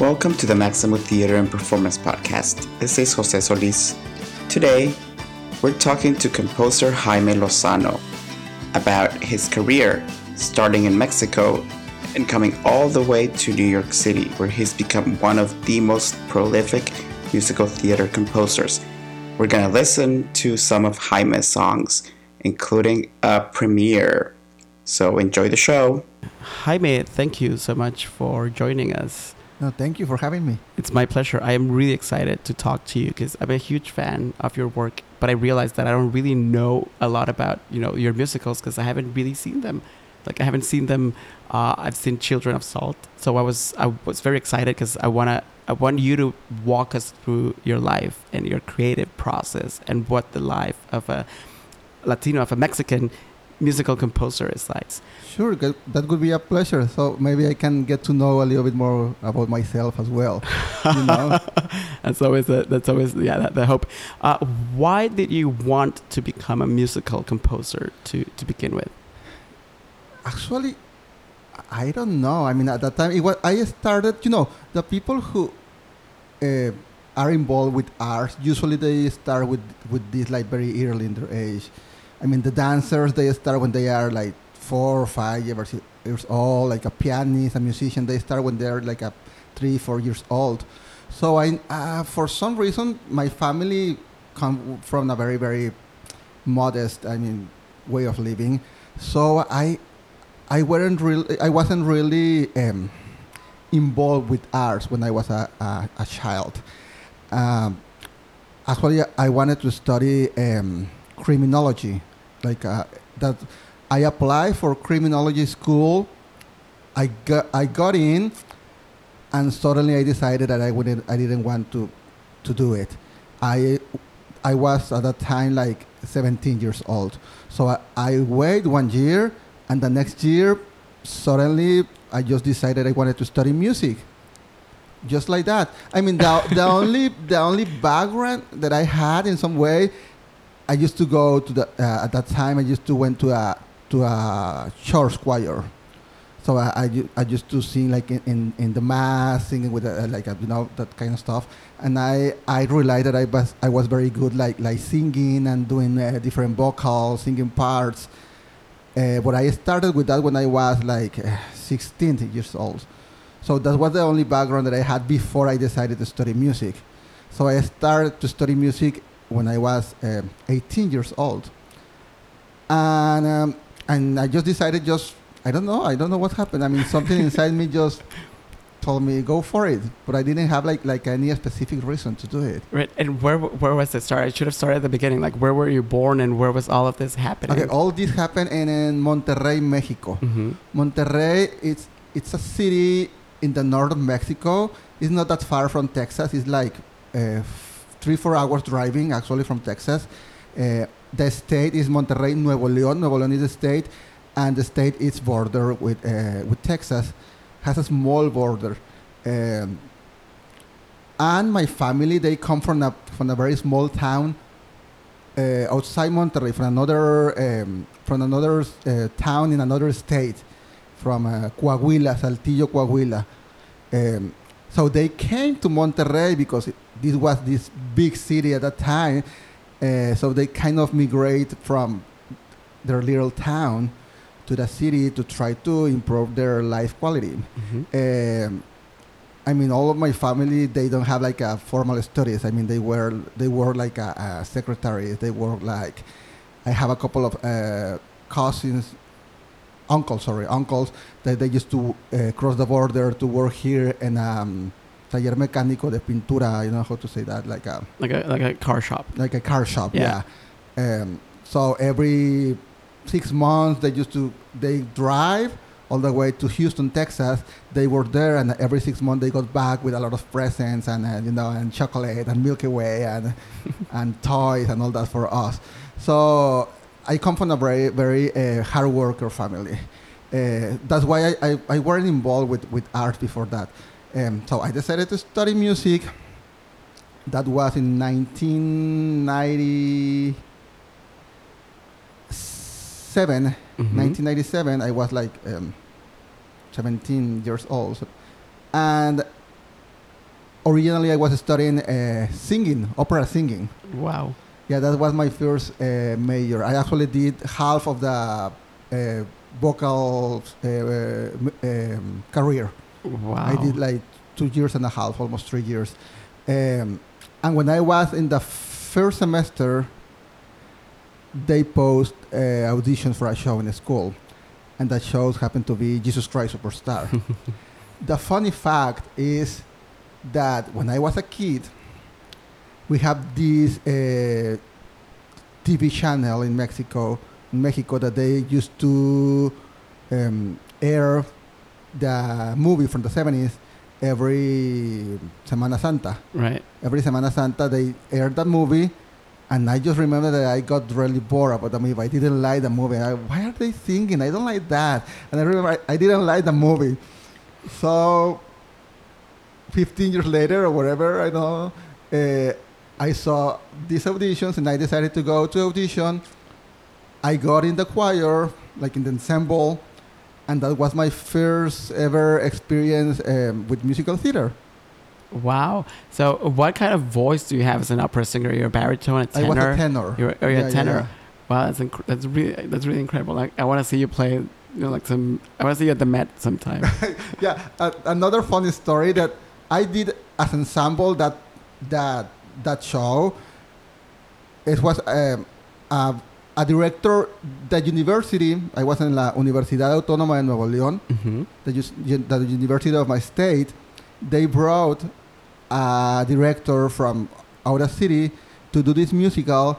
Welcome to the Maxamoo Theater and Performance Podcast. This is Jose Solis. Today, we're talking to composer Jaime Lozano about his career, starting in Mexico and coming all the way to New York City, where he's become one of the most prolific musical theater composers. We're gonna listen to some of Jaime's songs, including a premiere. So enjoy the show. Jaime, thank you so much for joining us. No, thank you for having me. It's my pleasure. I am really excited to talk to you because I'm a huge fan of your work, but I realized that I don't really know a lot about you know your musicals because I haven't really seen them. Like I haven't seen them. Uh, I've seen Children of Salt, so I was I was very excited because I wanna I want you to walk us through your life and your creative process and what the life of a Latino of a Mexican musical composer is like. Sure, that would be a pleasure. So maybe I can get to know a little bit more about myself as well. You know? that's always that's always yeah that, the hope. Uh, why did you want to become a musical composer to to begin with? Actually, I don't know. I mean, at that time, it was I started. You know, the people who uh, are involved with arts. usually they start with with this like very early in their age. I mean, the dancers they start when they are like four or five years old. Like a pianist, a musician, they start when they're like a three, four years old. So I, uh, for some reason, my family come from a very, very modest, I mean, way of living. So I, I weren't really, I wasn't really um, involved with arts when I was a, a, a child. Um, actually, I wanted to study um, criminology, like uh, that. I applied for criminology school. I got I got in, and suddenly I decided that I wouldn't I didn't want to to do it. I I was at that time like 17 years old. So I, I waited one year, and the next year, suddenly I just decided I wanted to study music. Just like that. I mean, the, the only the only background that I had in some way, I used to go to the uh, at that time I used to went to a to a church choir. So I, I, I used to sing like in, in, in the mass, singing with a, like a, you know that kind of stuff. And I, I realized that I was I was very good like like singing and doing uh, different vocals, singing parts. Uh, but I started with that when I was like uh, 16 years old. So that was the only background that I had before I decided to study music. So I started to study music when I was um, 18 years old. And um, and I just decided just I don't know I don't know what happened. I mean something inside me just told me go for it, but I didn't have like like any specific reason to do it. Right. And where where was it start? I should have started at the beginning. Like where were you born and where was all of this happening? Okay, all this happened in, in Monterrey, Mexico. Mm-hmm. Monterrey it's it's a city in the north of Mexico. It's not that far from Texas. It's like uh, three four hours driving actually from Texas. Uh, the state is Monterrey, Nuevo León. Nuevo León is the state, and the state is border with uh, with Texas, has a small border. Um, and my family, they come from a from a very small town uh, outside Monterrey, from another um, from another uh, town in another state, from uh, Coahuila, Saltillo, Coahuila. Um, so they came to Monterrey because it, this was this big city at that time uh, so they kind of migrate from their little town to the city to try to improve their life quality. Mm-hmm. Um, I mean, all of my family they don't have like a formal studies. I mean, they were they were like a, a secretaries. They were like, I have a couple of uh, cousins, uncles, sorry, uncles that they used to uh, cross the border to work here and. Um, taller mecánico de pintura. You know how to say that, like a like a like a car shop. Like a car shop, yeah. yeah. Um, so every six months they used to they drive all the way to Houston, Texas. They were there, and every six months they got back with a lot of presents and uh, you know and chocolate and Milky Way and and toys and all that for us. So I come from a very very uh, hard worker family. Uh, that's why I, I, I weren't involved with, with art before that. Um, so I decided to study music. That was in 1997. Mm-hmm. 1997, I was like um, 17 years old. So- and originally I was studying uh, singing, opera singing. Wow. Yeah, that was my first uh, major. I actually did half of the uh, vocal uh, um, career. Wow. I did like two years and a half, almost three years. Um, and when I was in the first semester, they post uh, auditions for a show in the school, and that shows happened to be Jesus Christ Superstar. the funny fact is that when I was a kid, we have this uh, TV channel in Mexico, in Mexico that they used to um, air the movie from the 70s every Semana Santa. Right. Every Semana Santa they aired that movie, and I just remember that I got really bored about the movie. I didn't like the movie. I, why are they singing? I don't like that. And I remember I, I didn't like the movie. So, 15 years later or whatever, I don't know, uh, I saw these auditions and I decided to go to audition. I got in the choir, like in the ensemble, and that was my first ever experience um, with musical theater. Wow. So, what kind of voice do you have as an opera singer? You're a baritone, a I tenor. was a tenor. You're, oh, you're Yeah, a yeah, tenor. yeah. Wow, that's inc- that's really that's really incredible. Like, I want to see you play. You know, like some. I want to see you at the Met sometime. yeah, uh, another funny story that I did as ensemble that that that show. It was um, a, a director, the university. I was in la Universidad Autónoma de Nuevo León, hmm the, the university of my state. They brought a director from out of city to do this musical,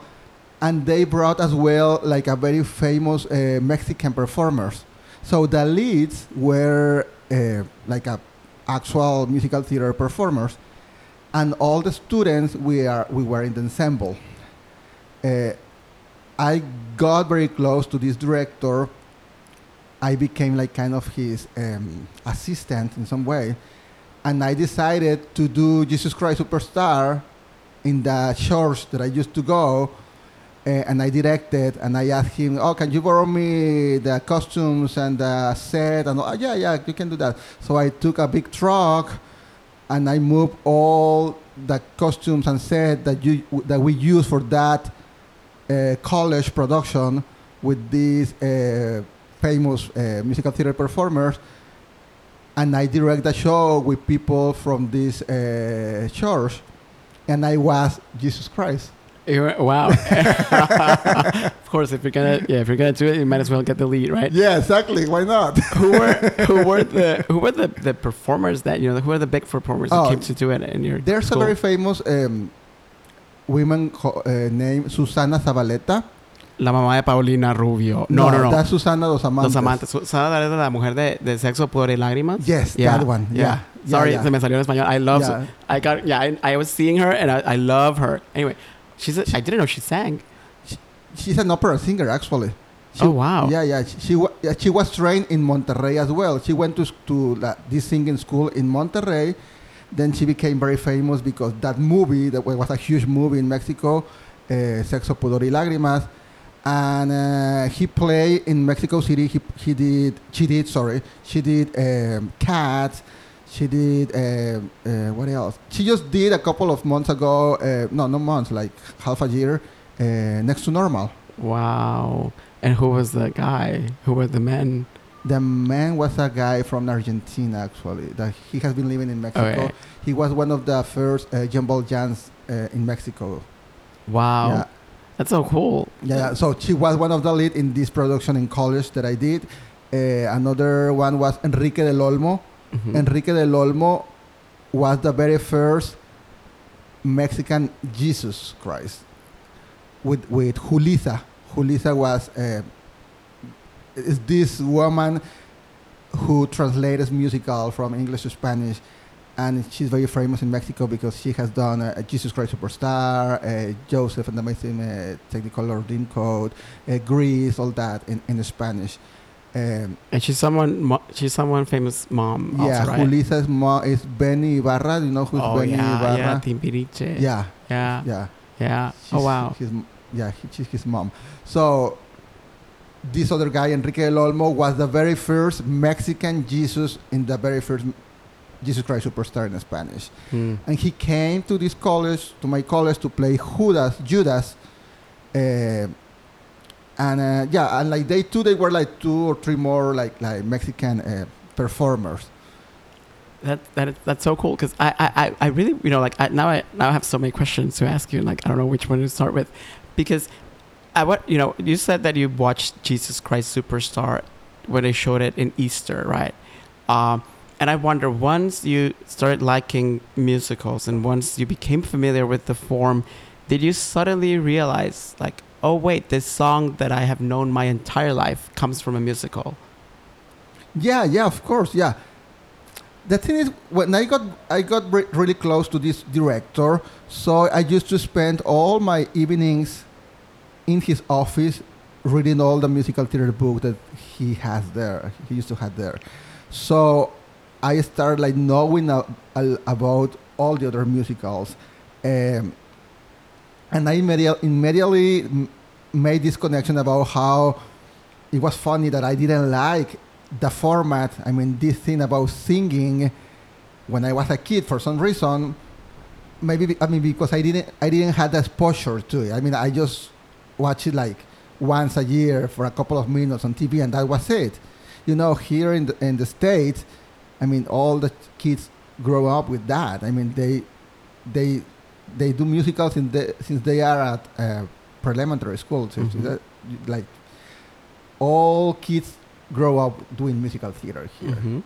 and they brought as well like a very famous uh, Mexican performers. So the leads were uh, like a actual musical theater performers, and all the students we are we were in the ensemble. Uh, I got very close to this director. I became like kind of his um, assistant in some way, and I decided to do Jesus Christ Superstar in the church that I used to go, uh, and I directed, and I asked him, "Oh, can you borrow me the costumes and the set?" And oh, yeah, yeah, you can do that. So I took a big truck, and I moved all the costumes and set that you that we use for that uh, college production with these uh, famous uh, musical theater performers. And I direct the show with people from this uh, church, and I was Jesus Christ. Wow. of course, if you're gonna yeah, if you're gonna do it, you might as well get the lead, right? Yeah, exactly. Why not? who were who were the who were the, the performers that you know who are the big performers that Oh, came to do it in your There's school? a very famous um, woman uh, named Susana Zabaleta. La mamá de Paulina Rubio. No, no, no. That's Susana Dosamantes. Los amantes. Susana Zabaleta, la mujer de, de sexo, pudor y lágrimas. Yes, that one. Yeah. yeah. Sorry, yeah. se me salió en español. I love. Yeah. I got. Yeah, I, I was seeing her and I, I love her. Anyway, she's. I didn't know she sang. She's an opera singer, actually. She, Oh, wow. Yeah, yeah. She she, yeah, she was trained in Monterrey as well. She went to to la, this singing school in Monterrey. Then she became very famous because that movie that was a huge movie in Mexico, uh, Sexo, Pudor y Lágrimas, and uh, he played in Mexico City. He he did she did sorry she did um, Cats. She did uh, uh, what else? She just did a couple of months ago. Uh, no, no months, like half a year. Uh, next to normal. Wow. And who was the guy? Who were the men? The man was a guy from Argentina, actually. That he has been living in Mexico. Okay. He was one of the first uh, jumbo jams uh, in Mexico. Wow. Yeah. That's so cool. yeah, yeah. So she was one of the lead in this production in college that I did. Uh, another one was Enrique del Olmo. Mhm. Enrique del Olmo was the very first Mexican Jesus Christ with with Julisa. Julissa was uh, is this woman who translates musical from English to Spanish, and she's very famous in Mexico because she has done uh, Jesus Christ Superstar, uh, Joseph and the Amazing uh, Technicolor Dreamcoat, uh, Grease, all that in, in Spanish. Um, And she's someone. She's someone famous mom. yeah, also, right? Julissa's mom is Benny Ibarra. You know who's oh Benny yeah, Ibarra? yeah, Timbiriche. yeah, yeah, yeah. yeah. She's Oh wow. His, yeah, he, she's his mom. So this other guy, Enrique del Olmo, was the very first Mexican Jesus in the very first Jesus Christ Superstar in Spanish. Hmm. And he came to this college, to my college, to play Judas. Judas. Uh, and uh, yeah, and like they two, they were like two or three more like like Mexican uh, performers. That that is, that's so cool because I, I I- I really you know like I, now I now I have so many questions to ask you and like I don't know which one to start with because I what you know you said that you watched Jesus Christ Superstar when they showed it in Easter right um, and I wonder once you started liking musicals and once you became familiar with the form did you suddenly realize like oh wait this song that I have known my entire life comes from a musical Yeah, yeah, of course, yeah. The thing is, when I got I got re- really close to this director, so I used to spend all my evenings in his office reading all the musical theater book that he has there. He used to have there. So I started like knowing a, a- about all the other musicals, um, and I immediately, made this connection about how it was funny that I didn't like the format. I mean, this thing about singing when I was a kid for some reason. Maybe I mean because I didn't I didn't have the exposure to it. I mean, I just watch it like once a year for a couple of minutes on TV, and that was it. You know, here in the in the states, I mean, all the kids grow up with that. I mean, they they they do musicals in the, since they are at uh, elementary school. So Mhm. that, like all kids grow up doing musical theater here, Mhm.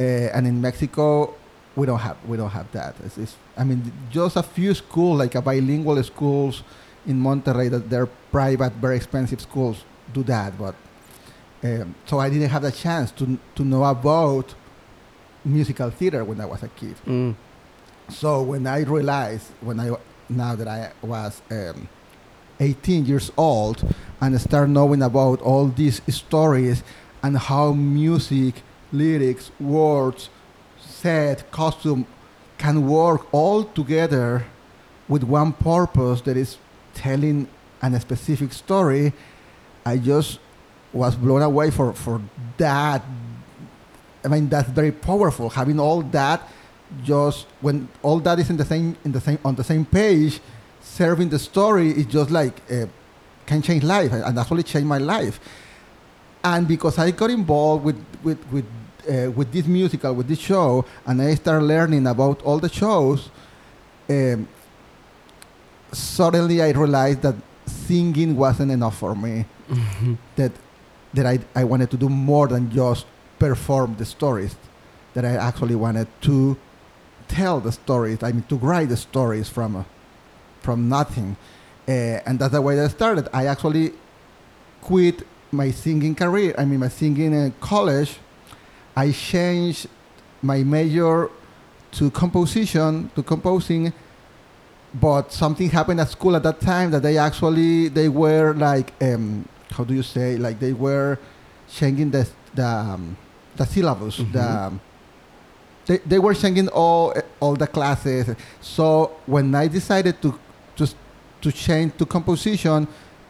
uh, and in Mexico we don't have we don't have that. It's, it's, I mean, just a few schools like a bilingual schools in Monterrey that they're private, very expensive schools do that, but um, so I didn't have the chance to to know about musical theater when I was a kid. Mm. So when I realized, when I now that I was um, 18 years old, and start knowing about all these stories and how music, lyrics, words, set, costume can work all together with one purpose that is telling a specific story, I just was blown away for, for that. I mean, that's very powerful. Having all that just when all that is in the same in the same on the same page serving the story is just like uh, can change life and actually changed my life and because i got involved with with with uh, with this musical with this show and i started learning about all the shows um, suddenly i realized that singing wasn't enough for me Mhm. that that I, I wanted to do more than just perform the stories that i actually wanted to tell the stories i mean to write the stories from uh, from nothing. Uh, and that's the way i started. I actually quit my singing career i mean my singing in college. I changed my major to composition to composing but something happened at school at that time that they actually they were like um, how do you say like they were changing the the um, the syllabus Mhm. the um, they, they were changing all all the classes so when i decided to to to change to composition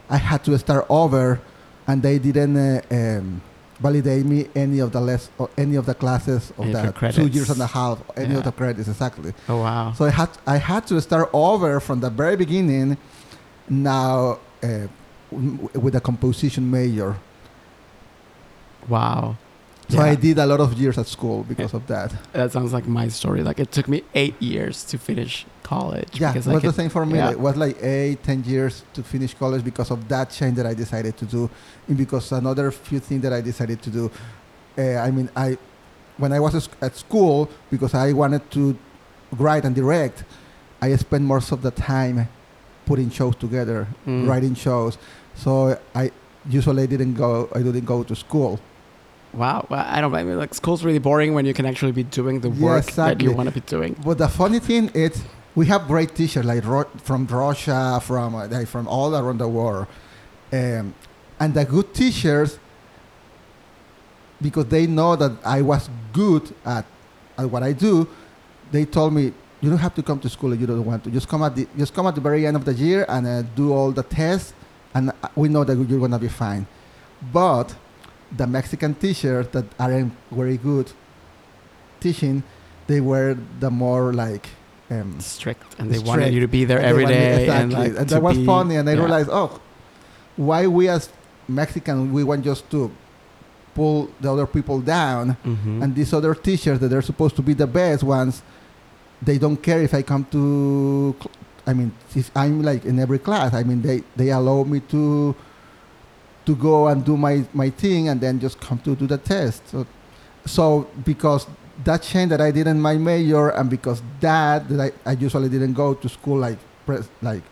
i had to start over and they didn't uh, um, validate me any of the less or any of the classes of Any the two years and a half any Yeah. of the credits exactly Oh wow. so I had I had to start over from the very beginning. Now uh, with a composition major. Wow. So I did a lot of years at school because of that. That sounds like my story. Like it took me eight years to finish college. Yeah, it was the same for me. yeah. Like, it was like eight, ten years to finish college because of that change that I decided to do, and because another few things that I decided to do. Uh, I mean, I when I was at at school because I wanted to write and direct, I spent most of the time putting shows together, Mm. writing shows. So I usually didn't go. I didn't go to school. Wow. Well, I don't blame you. Like school's really boring when you can actually be doing the Yeah, work that you want to be doing. But the funny thing is, we have great teachers like Ro- from Russia, from uh, like from all around the world, um, and the good teachers, because they know that I was good at, at what I do, they told me you don't have to come to school if you don't want to. Just come at the just come at the very end of the year and uh, do all the tests, and uh, we know that you're gonna be fine. But the Mexican teachers that aren't very good teaching, they were the more like um, strict, and they wanted you to be there and every day, exactly. and like and that was be- funny. And I yeah. realized, oh, why we as Mexicans we want just to pull the other people down, Mhm. and these other teachers that are supposed to be the best ones, they don't care if I come to. cl- I mean, if I'm like in every class. I mean, they they allow me to to go and do my my thing, and then just come to do the test. So, so because that change that I did in my major, and because that that I, I usually didn't go to school like pres- like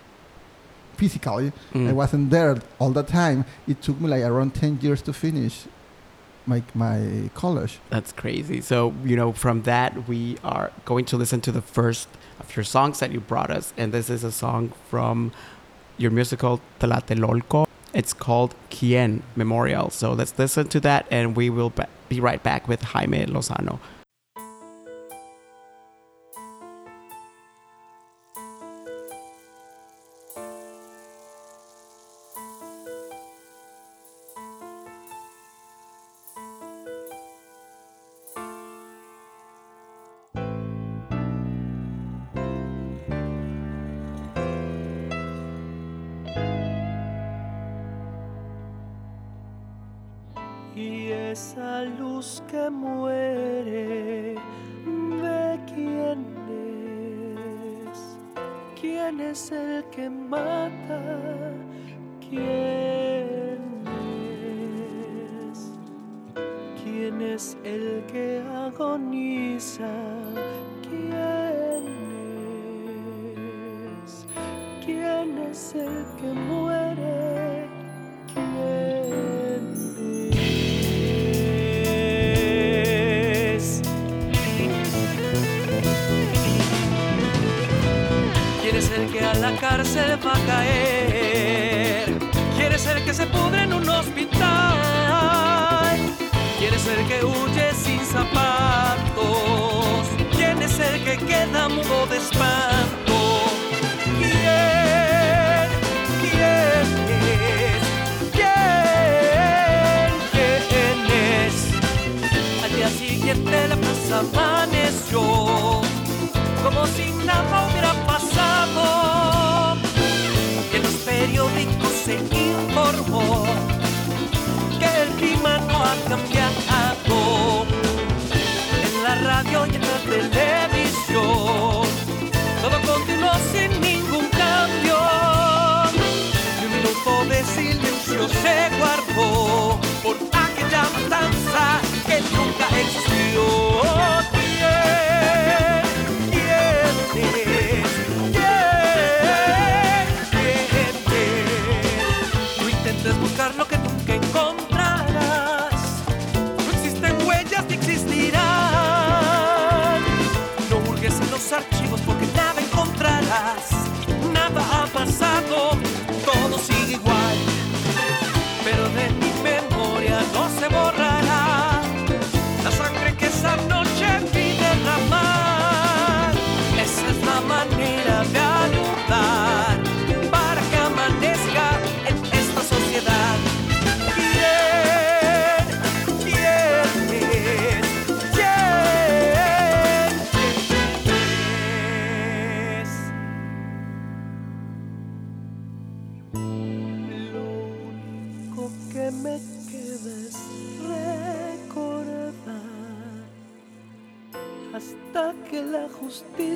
physically, I Mm. wasn't there all the time. It took me like around ten years to finish my my college. That's crazy. So, you know, from that, we are going to listen to the first of your songs that you brought us. And this is a song from your musical Tlatelolco. It's called Quien Memorial. So let's listen to that and we will be right back with Jaime Lozano.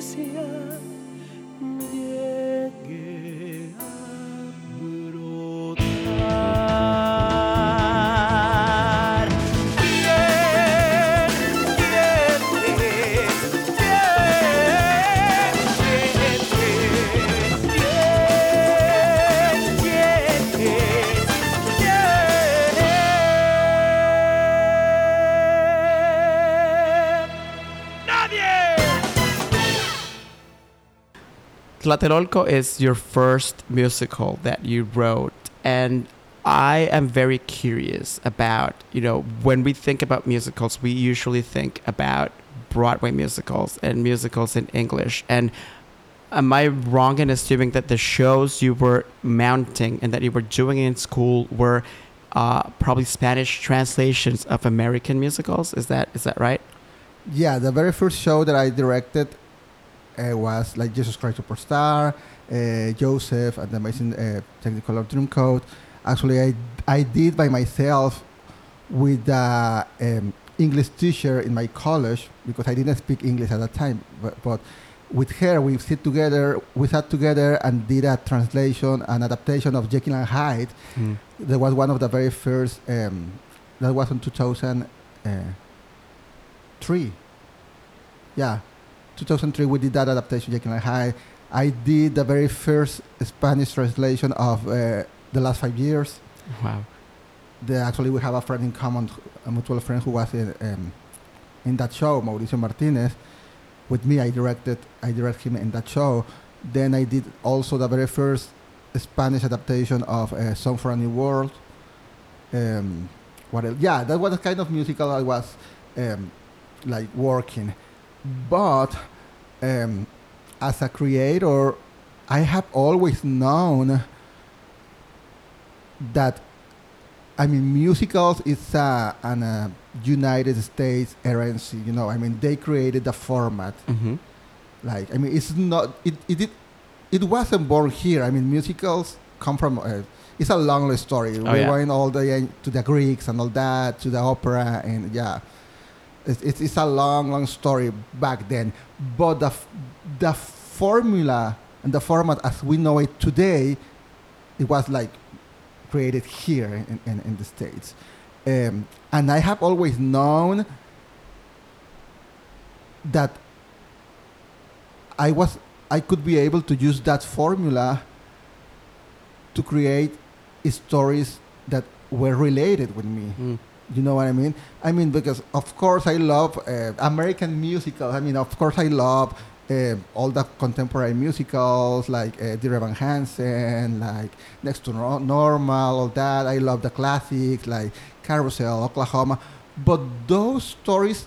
Justicia Tlatelolco is your first musical that you wrote, and I am very curious about, you know, when we think about musicals, we usually think about Broadway musicals and musicals in English. And am I wrong in assuming that the shows you were mounting and that you were doing in school were uh, probably Spanish translations of American musicals? Is that is that right? yeah, the very first show that I directed uh, was like Jesus Christ Superstar, uh, Joseph, and the Amazing uh, Technicolor Dreamcoat. Actually, I I did by myself with the um, English teacher in my college because I didn't speak English at that time. But, but with her, we sit together, we sat together and did a translation, an adaptation of Jekyll and Hyde. Mm. That was one of the very first. Um, that was in 2003. Yeah, 2003. We did that adaptation, Jekyll and Hyde. I did the very first Spanish translation of uh, the last five years. Wow. The, actually, we have a friend in common, a mutual friend who was in, um, in that show, Mauricio Martinez. With me, I directed, I directed him in that show. Then I did also the very first Spanish adaptation of uh, Song for a New World. Um, what else? Yeah, that was the kind of musical I was um, like working. But um, as a creator, I have always known that I mean, musicals is a, an uh, United States heresy. You know, I mean, they created the format. Mm-hmm. Like, I mean, it's not. It it it, it wasn't born here. I mean, musicals come from. Uh, it's a long story. Oh, we yeah. went all the way to the Greeks and all that to the opera and yeah, it's, it's, a long, long story back then. But the the formula and the format as we know it today, it was like created here in, in, in the States. Um, and I have always known that I was I could be able to use that formula to create stories that were related with me. Mm. You know what I mean? I mean because of course I love uh, American musicals. I mean of course I love uh, all the contemporary musicals like uh, Dear Evan Hansen, like Next to Normal, all that. I love the classics like Carousel, Oklahoma. But those stories,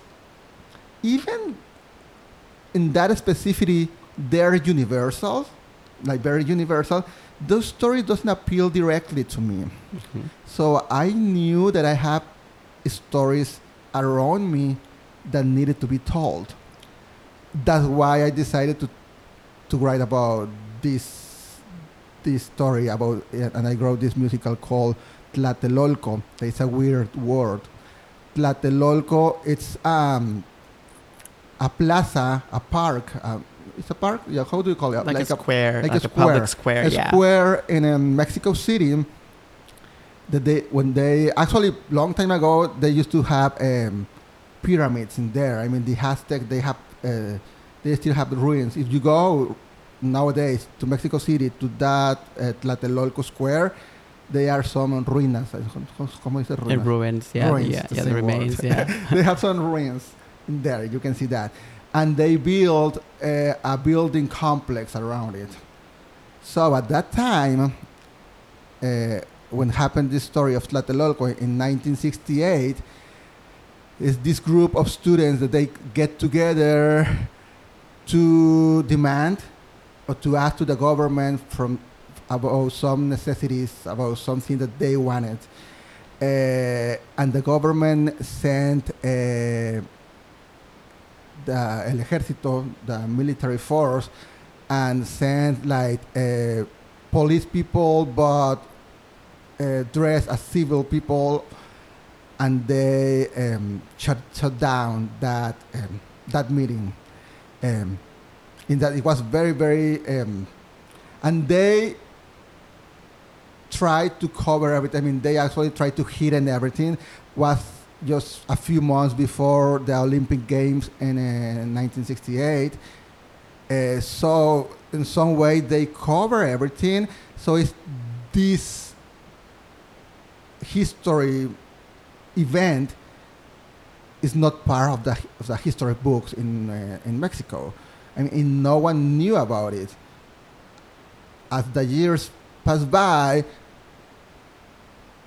even in that specificity, they're universal, like very universal. Those stories doesn't appeal directly to me. Mhm. So I knew that I have stories around me that needed to be told. That's why I decided to to write about this this story about and I wrote this musical called Tlatelolco. It's a weird word. Tlatelolco, it's um, a plaza, a park. Um, it's a park. Yeah, how do you call it? Like, a square, like like, a a, public square. square. a yeah. square in um, Mexico City. That they when they actually long time ago they used to have um, pyramids in there. I mean the Aztec they have uh, they still have the ruins. If you go nowadays to Mexico City to that uh, Tlatelolco Square, they are some ruinas. ¿Cómo dice In ruinas? ruins, yeah, Ruins, yeah, the yeah, the word. remains, yeah. they have some ruins in there. You can see that, and they built uh, a building complex around it. So at that time, uh, when happened this story of Tlatelolco in 1968, is this group of students that they get together to demand or to ask to the government from about some necessities, about something that they wanted. Uh, and the government sent uh, the el ejército, the military force, and sent like uh, police people, but uh, dressed as civil people, and they um, shut, shut down that um, that meeting. Um, in that it was very very, um, and they tried to cover everything. I mean, they actually tried to hidden everything. Was just a few months before the Olympic Games in uh, 1968. Uh, so in some way they cover everything. So it's this history event is not part of the of the history books in uh, in Mexico. I mean, no one knew about it. As the years pass by,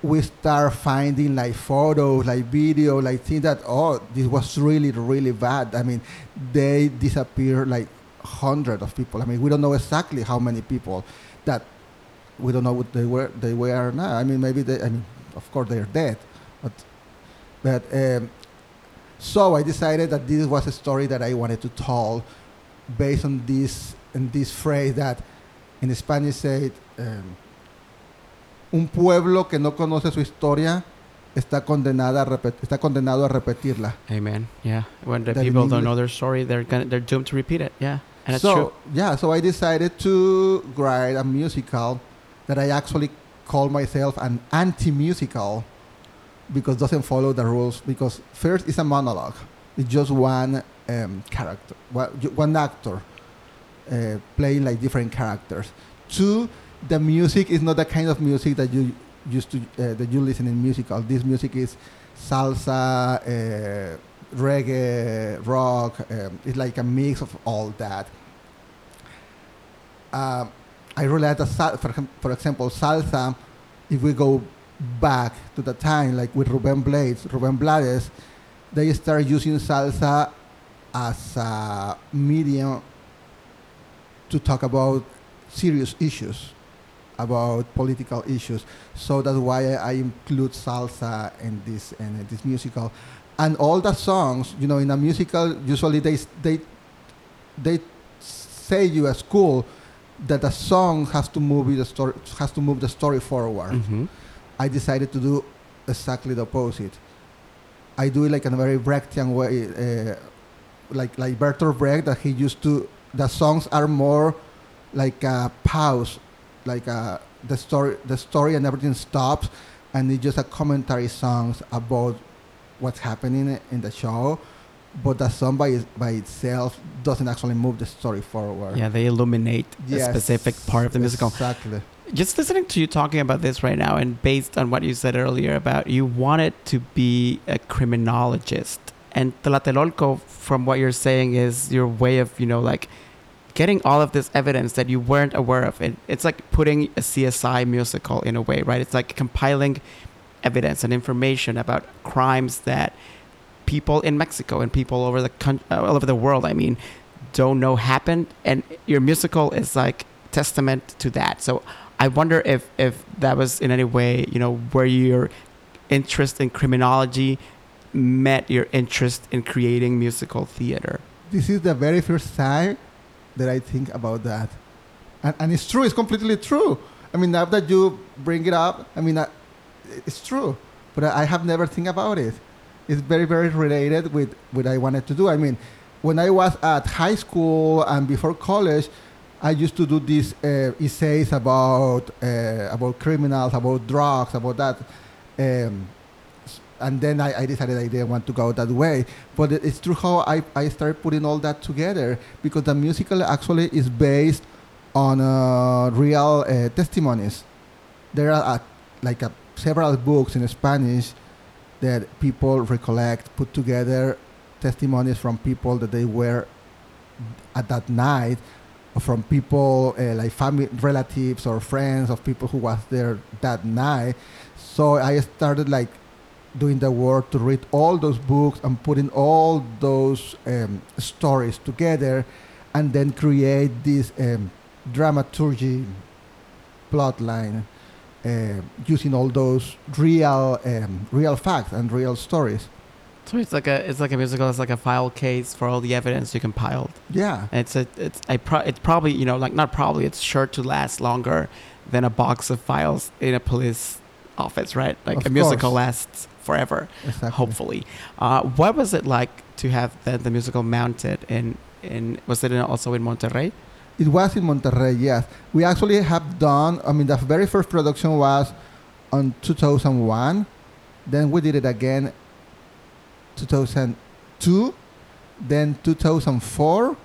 we start finding like photos, like video, like things that oh, this was really, really bad. I mean, they disappeared like hundreds of people. I mean, we don't know exactly how many people that we don't know what they were. They were now. I mean, maybe they. I mean, of course, they're dead, but but um, So I decided that this was a story that I wanted to tell, based on this in this phrase that in Spanish said, um, un pueblo que no conoce su historia está condenada está condenado a repetirla. Amen. Yeah. When the That people don't know their story, they're gonna they're doomed to repeat it. Yeah. And it's so true. yeah, so I decided to write a musical that I actually call myself an anti-musical because it doesn't follow the rules. Because first, it's a monologue; it's just one um, character, one, actor uh, playing like different characters. Two, the music is not the kind of music that you used to uh, that you listen in musical. This music is salsa, uh, reggae, rock. Um, it's like a mix of all that. Um, I like sal- for, for example salsa. If we go back to the time, like with Ruben Blades, Ruben Blades, they start using salsa as a medium to talk about serious issues, about political issues. So that's why I include salsa in this in this musical, and all the songs. You know, in a musical, usually they they they say you at school that the song has to move the story has to move the story forward. hmm I decided to do exactly the opposite. I do it like in a very Brechtian way, uh, like like Bertolt Brecht, that he used to. The songs are more like a pause, like a, the story, the story, and everything stops, and it's just a commentary songs about what's happening in the show. But that song by by itself doesn't actually move the story forward. Yeah, they illuminate a specific part of the musical. Exactly. Just listening to you talking about this right now, and based on what you said earlier about you wanted to be a criminologist, and Tlatelolco, from what you're saying, is your way of you know like getting all of this evidence that you weren't aware of. It, it's like putting a CSI musical in a way, right? It's like compiling evidence and information about crimes that people in Mexico and people over the coun- uh, all over the world, I mean, don't know happened, and your musical is like testament to that. So I wonder if if that was in any way, you know, where your interest in criminology met your interest in creating musical theater. this is the very first time that I think about that. And, and it's true, it's completely true. I mean, now that you bring it up, I mean, uh, it's true. But I I have never think about it. It's very, very related with what I wanted to do. I mean, when I was at high school and before college, I used to do these uh, essays about uh, about criminals, about drugs, about that. Um, and then I, I decided I didn't want to go that way. But it's true how I, I started putting all that together because the musical actually is based on uh, real uh, testimonies. There are uh, like uh, several books in Spanish that people recollect, put together testimonies from people that they were at that night, from people uh, like family, relatives or friends of people who was there that night. So I started like doing the work to read all those books and putting all those um, stories together and then create this um, dramaturgy plot line uh, using all those real um, real facts and real stories So it's like a it's like a musical. It's like a file case for all the evidence you compiled. yeah And it's a it's I pro, it's probably you know like not probably it's sure to last longer than a box of files in a police office, right? Like Of a musical course. lasts forever, exactly. hopefully. Uh, what was it like to have the, the musical mounted in in was it in, also in Monterrey? It was in Monterrey, yes. We actually have done, I mean, the very first production was on 2001. Then we did it again 2002, then 2004,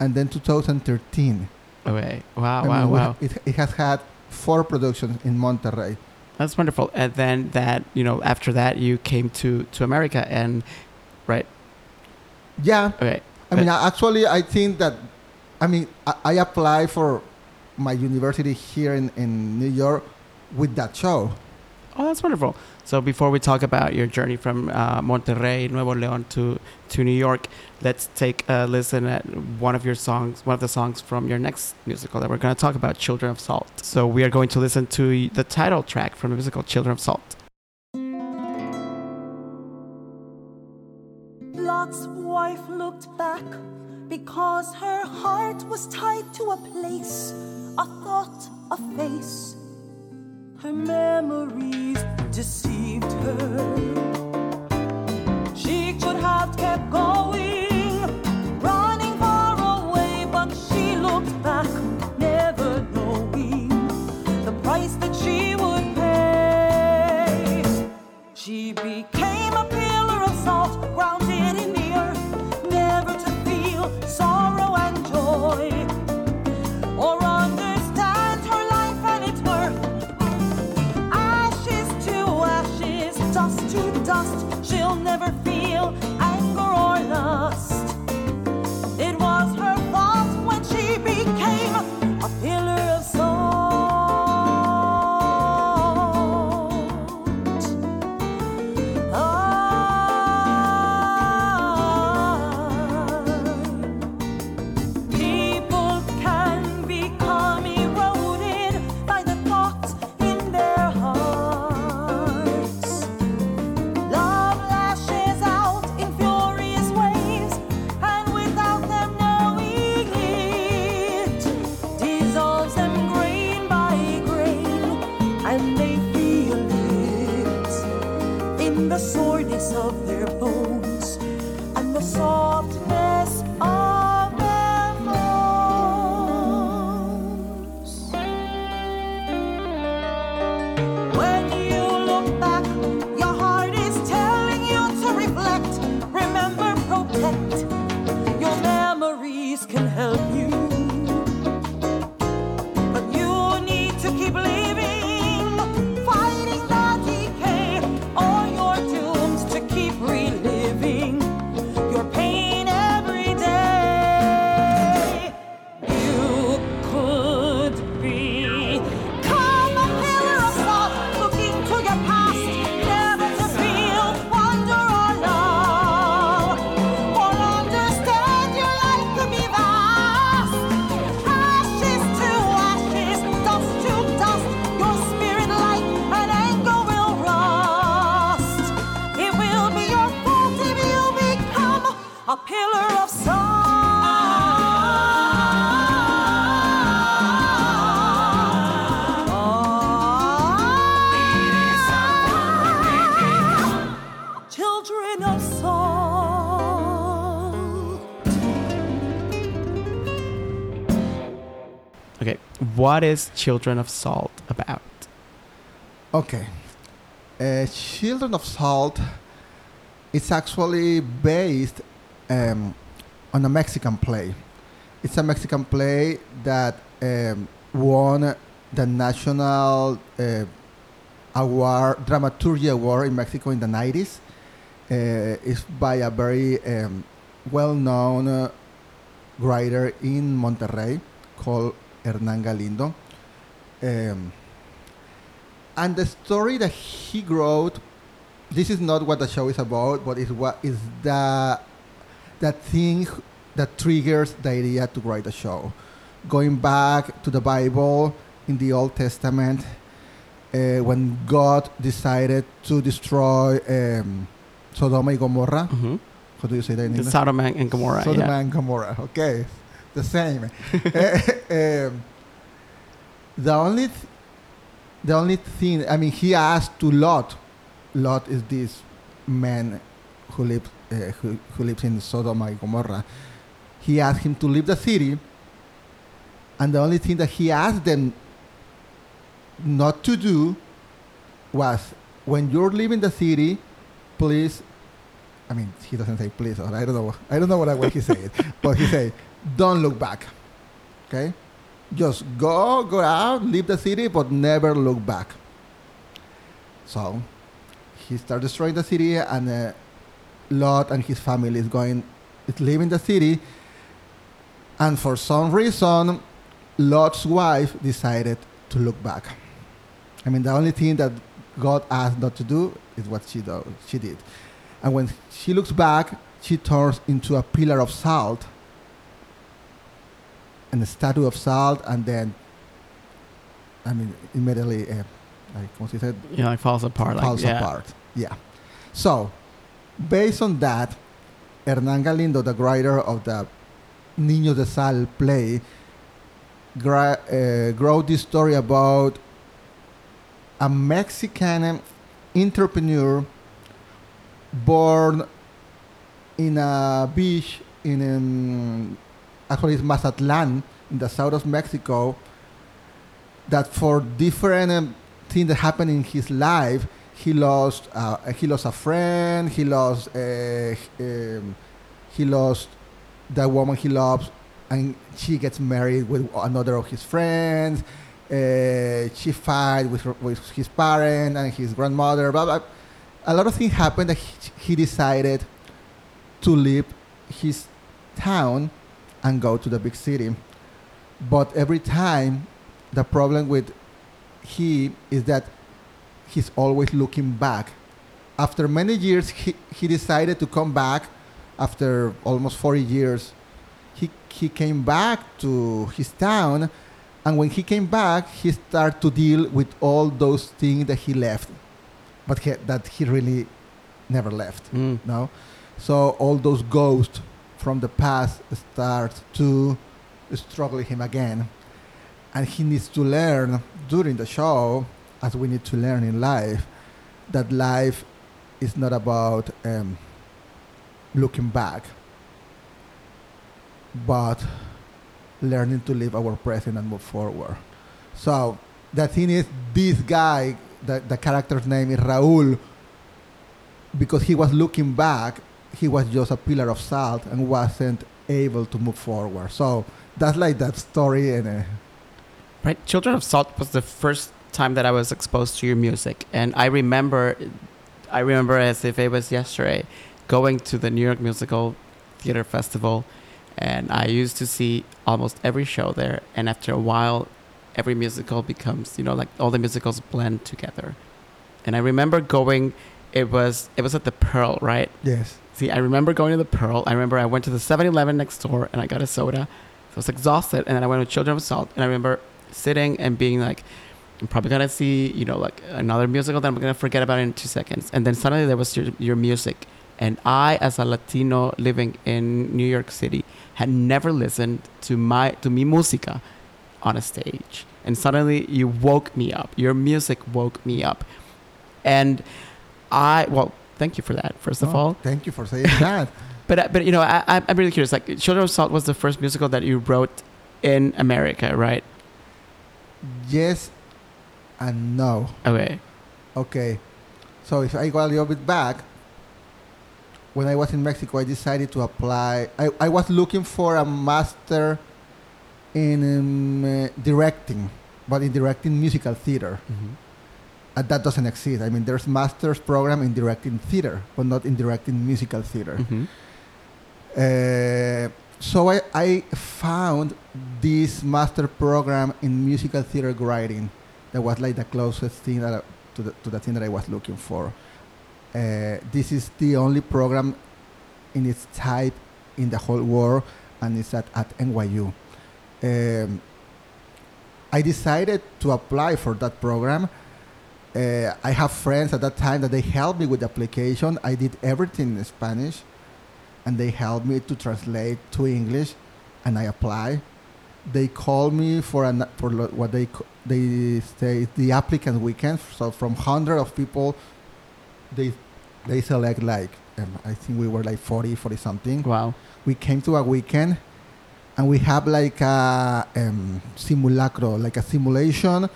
and then 2013. Okay. Wow, I wow, mean, wow. It, it has had four productions in Monterrey. That's wonderful. And then that you know after that you came to to America and right. Yeah, Okay. I mean, actually, I think that, I mean, I, I applied for my university here in, in New York with that show. Oh, that's wonderful. So before we talk about your journey from uh, Monterrey, Nuevo León to to New York, let's take a listen at one of your songs, one of the songs from your next musical that we're going to talk about, Children of Salt. So we are going to listen to the title track from the musical Children of Salt. Lot's wife looked back because her heart was tied to a place, a thought, a face. Her memories deceived her. She could have kept going, and what is Children of Salt about? Okay. Uh, Children of Salt is actually based um, on a Mexican play. It's a Mexican play that um, won the National uh, Award, Dramaturgy Award in Mexico in the 90s. Uh, it's by a very um, well-known uh, writer in Monterrey called Hernan Galindo. Um, and the story that he wrote, this is not what the show is about, but is what is the that thing that triggers the idea to write a show. Going back to the Bible in the Old Testament, uh, when God decided to destroy um, Sodom and Gomorrah. hmm How do you say that in English? Sodom and Gomorrah. Sodom yeah. and Gomorrah. Okay, the same. um, the only, th- the only thing. I mean, he asked to Lot. Lot is this man who lives uh, who, who lives in Sodom and Gomorrah. He asked him to leave the city, and the only thing that he asked them not to do was when you're leaving the city, please I mean, he doesn't say please, or I don't know. I don't know what way he said, but he said, "Don't look back." Okay, just go, go out, leave the city, but never look back. So he started destroying the city, and uh, Lot and his family is going, is leaving the city, and for some reason, Lot's wife decided to look back. I mean, the only thing that God asked not to do is what she do, she did. And when she looks back, she turns into a pillar of salt and a statue of salt, and then, I mean, immediately, uh, like what she said, Yeah, like falls apart. Like, falls yeah. apart. Yeah. So, based on that, Hernán Galindo, the writer of the Niños de Sal play, gra- uh, wrote this story about a Mexican entrepreneur born in a beach in um, actually it's Mazatlan in the south of Mexico that for different um, things that happened in his life he lost uh, he lost a friend he lost uh, um, he lost the woman he loves and she gets married with another of his friends uh, she fight with, with his parent and his grandmother blah, blah. a lot of things happened that he, he decided to leave his town and go to the big city. But every time the problem with he is that he's always looking back. After many years he, he decided to come back after almost 40 years. He, he came back to his town and when he came back he started to deal with all those things that he left but he, that he really never left Mm. no? So all those ghosts from the past start to struggle him again. And he needs to learn during the show as we need to learn in life that life is not about um, looking back but learning to live our present and move forward. So the thing is this guy the, the character's name is raul because he was looking back he was just a pillar of salt and wasn't able to move forward so that's like that story and uh, Right. Children of Salt was the first time that I was exposed to your music, and I remember, I remember as if it was yesterday, going to the New York Musical Theater Festival, and I used to see almost every show there. And after a while, every musical becomes, you know, like all the musicals blend together. And I remember going. It was it was at the Pearl, right? yes See, I remember going to the Pearl. I remember I went to the 7 Eleven next door and I got a soda. I was exhausted. And then I went to Children of Salt. And I remember sitting and being like, I'm probably going to see, you know, like another musical that I'm going to forget about in two seconds. And then suddenly there was your, your music. And I, as a Latino living in New York City, had never listened to my to mi música on a stage. And suddenly you woke me up. Your music woke me up. And I, well, thank you for that, first of Oh, all. thank you for saying that But uh, but you know, I, I'm really curious. Like, Children of Salt was the first musical that you wrote in America, right? yes and no Okay. Okay. So if I go a little bit back, when I was in Mexico, I decided to apply. I, I was looking for a master in um, uh, directing, but in directing musical theater. And that doesn't exist. I mean, there's master's program in directing theater, but not in directing musical theater. hmm Uh, so I, I found this master program in musical theater writing that was like the closest thing that I, to, the, to the thing that I was looking for. Uh, this is the only program in its type in the whole world, and it's at, at NYU. Um, I decided to apply for that program. Uh, I have friends at that time that they helped me with the application. I did everything in Spanish and they helped me to translate to English, and I apply. They call me for an for what they they say the applicant weekend. So from hundred of people, they they select like um, I think we were like 40, 40 something. Wow. We came to a weekend, and we have like a um, simulacro, like a simulation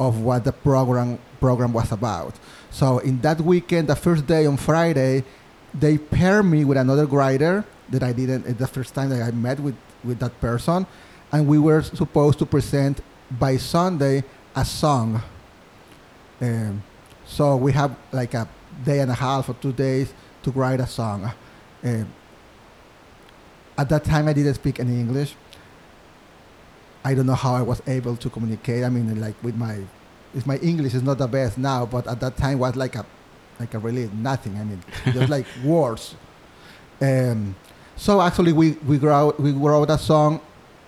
of what the program program was about. So in that weekend, the first day on Friday, they paired me with another writer that I didn't. It's the first time that I met with with that person, and we were supposed to present by Sunday a song. Um, so we have like a day and a half or two days to write a song. Um, at that time, I didn't speak any English. I don't know how I was able to communicate. I mean, like with my, if my English is not the best now, but at that time was like a, like a really nothing. I mean, just like words. Um, so actually, we we wrote we wrote a song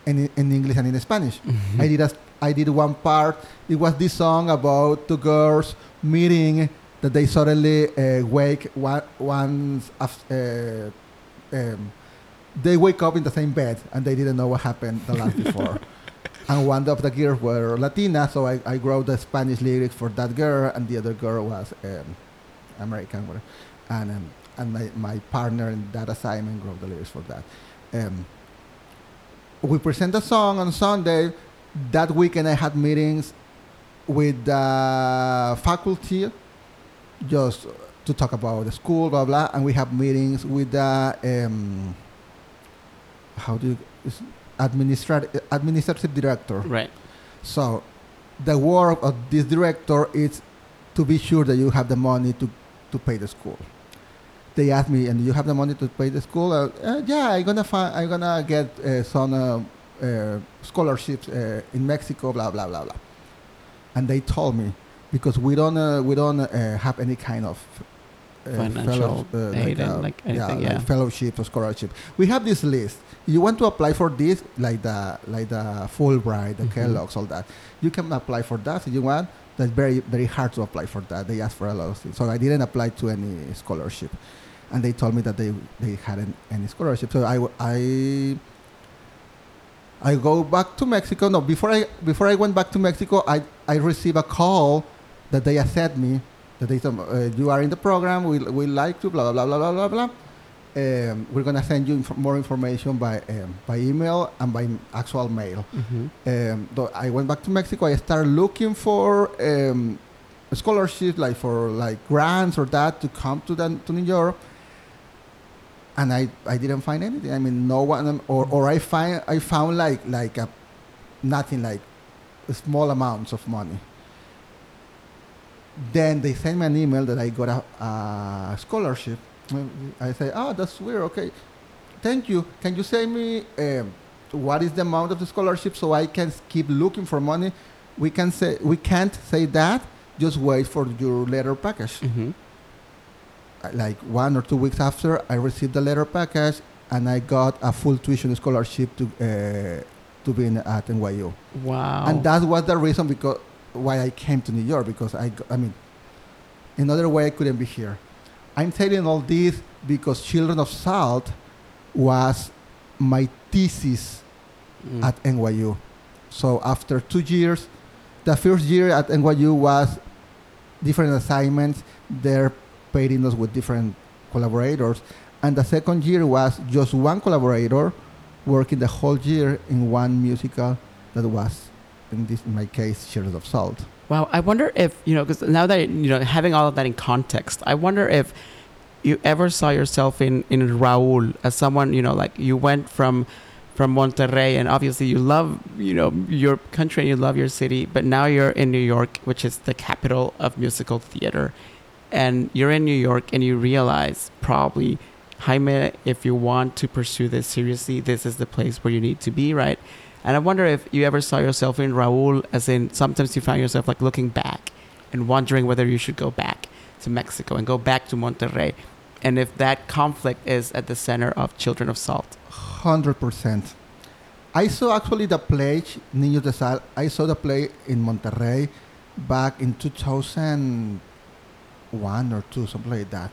in in English and in Spanish. Mm-hmm. I did a, I did one part. It was this song about two girls meeting that they suddenly uh, wake one once af- uh, um, they wake up in the same bed and they didn't know what happened the last before. And one of the girls were Latina, so I, I wrote the Spanish lyrics for that girl, and the other girl was um, American. And um, and my, my partner in that assignment wrote the lyrics for that. Um, we present the song on Sunday. That weekend, I had meetings with the faculty just to talk about the school, blah blah, and we have meetings with the um, how do you is administrative director. Right. So, the work of this director is to be sure that you have the money to, to pay the school. They asked me, "And you have the money to pay the school?" Uh, uh, yeah, I'm gonna find, I'm gonna get uh, some uh, uh, scholarships uh, in Mexico, blah blah blah blah. And they told me because we don't uh, we don't uh, have any kind of Financial fellow- aid and, uh, like, anything, like yeah. fellowship or scholarship. We have this list. You want to apply for this, like the like the Fulbright, the Mhm. Kellogg's, all that. You can apply for that if you want. That's very very hard to apply for that. They ask for a lot of things. So I didn't apply to any scholarship, and they told me that they they hadn't any scholarship. So I I I go back to Mexico. No, before I before I went back to Mexico, I I received a call that they accept me. That they uh, you are in the program. We we like to blah blah blah blah blah blah. Um, we're gonna send you inf- more information by um, by email and by actual mail. Mm-hmm. Um, though I went back to Mexico. I started looking for um, scholarships, like for like grants or that, to come to the, to New York. And I, I didn't find anything. I mean, no one, or, or I find I found like like a nothing like small amounts of money. Then they sent me an email that I got a, a scholarship. I say, oh, that's weird. Okay, thank you. Can you send me um, what is the amount of the scholarship so I can keep looking for money? We can say we can't say that. Just wait for your letter package. Mm-hmm. Like one or two weeks after, I received the letter package and I got a full tuition scholarship to uh, to be in, at NYU. Wow. And that was the reason because why I came to New York because I, I mean, another way I couldn't be here. I'm telling all this because Children of Salt was my thesis Mm. at NYU. So after two years, the first year at NYU was different assignments. They're pairing us with different collaborators. And the second year was just one collaborator working the whole year in one musical that was, in this in my case, Children of Salt. Wow, I wonder if you know, because now that you know, having all of that in context, I wonder if you ever saw yourself in in Raúl as someone you know, like you went from from Monterrey, and obviously you love you know your country and you love your city, but now you're in New York, which is the capital of musical theater, and you're in New York, and you realize probably. Jaime, if you want to pursue this seriously, this is the place where you need to be, right? And I wonder if you ever saw yourself in Raúl, as in sometimes you find yourself like looking back and wondering whether you should go back to Mexico and go back to Monterrey. And if that conflict is at the center of Children of Salt. Hundred percent. I saw actually the play Niños de Sal. I saw the play in Monterrey back in 2001 or two, something like that.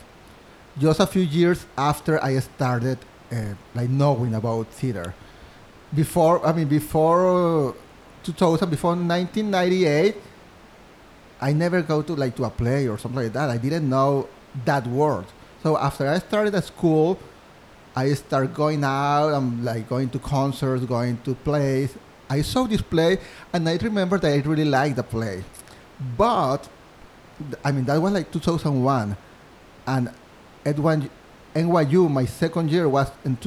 Just a few years after I started, uh, like knowing about theater. Before, I mean, before uh, 2000, before 1998, I never go to like to a play or something like that. I didn't know that word. So after I started at school, I start going out. I'm like going to concerts, going to plays. I saw this play, and I remember that I really liked the play. But I mean, that was like 2001, and at one NYU, my second year was in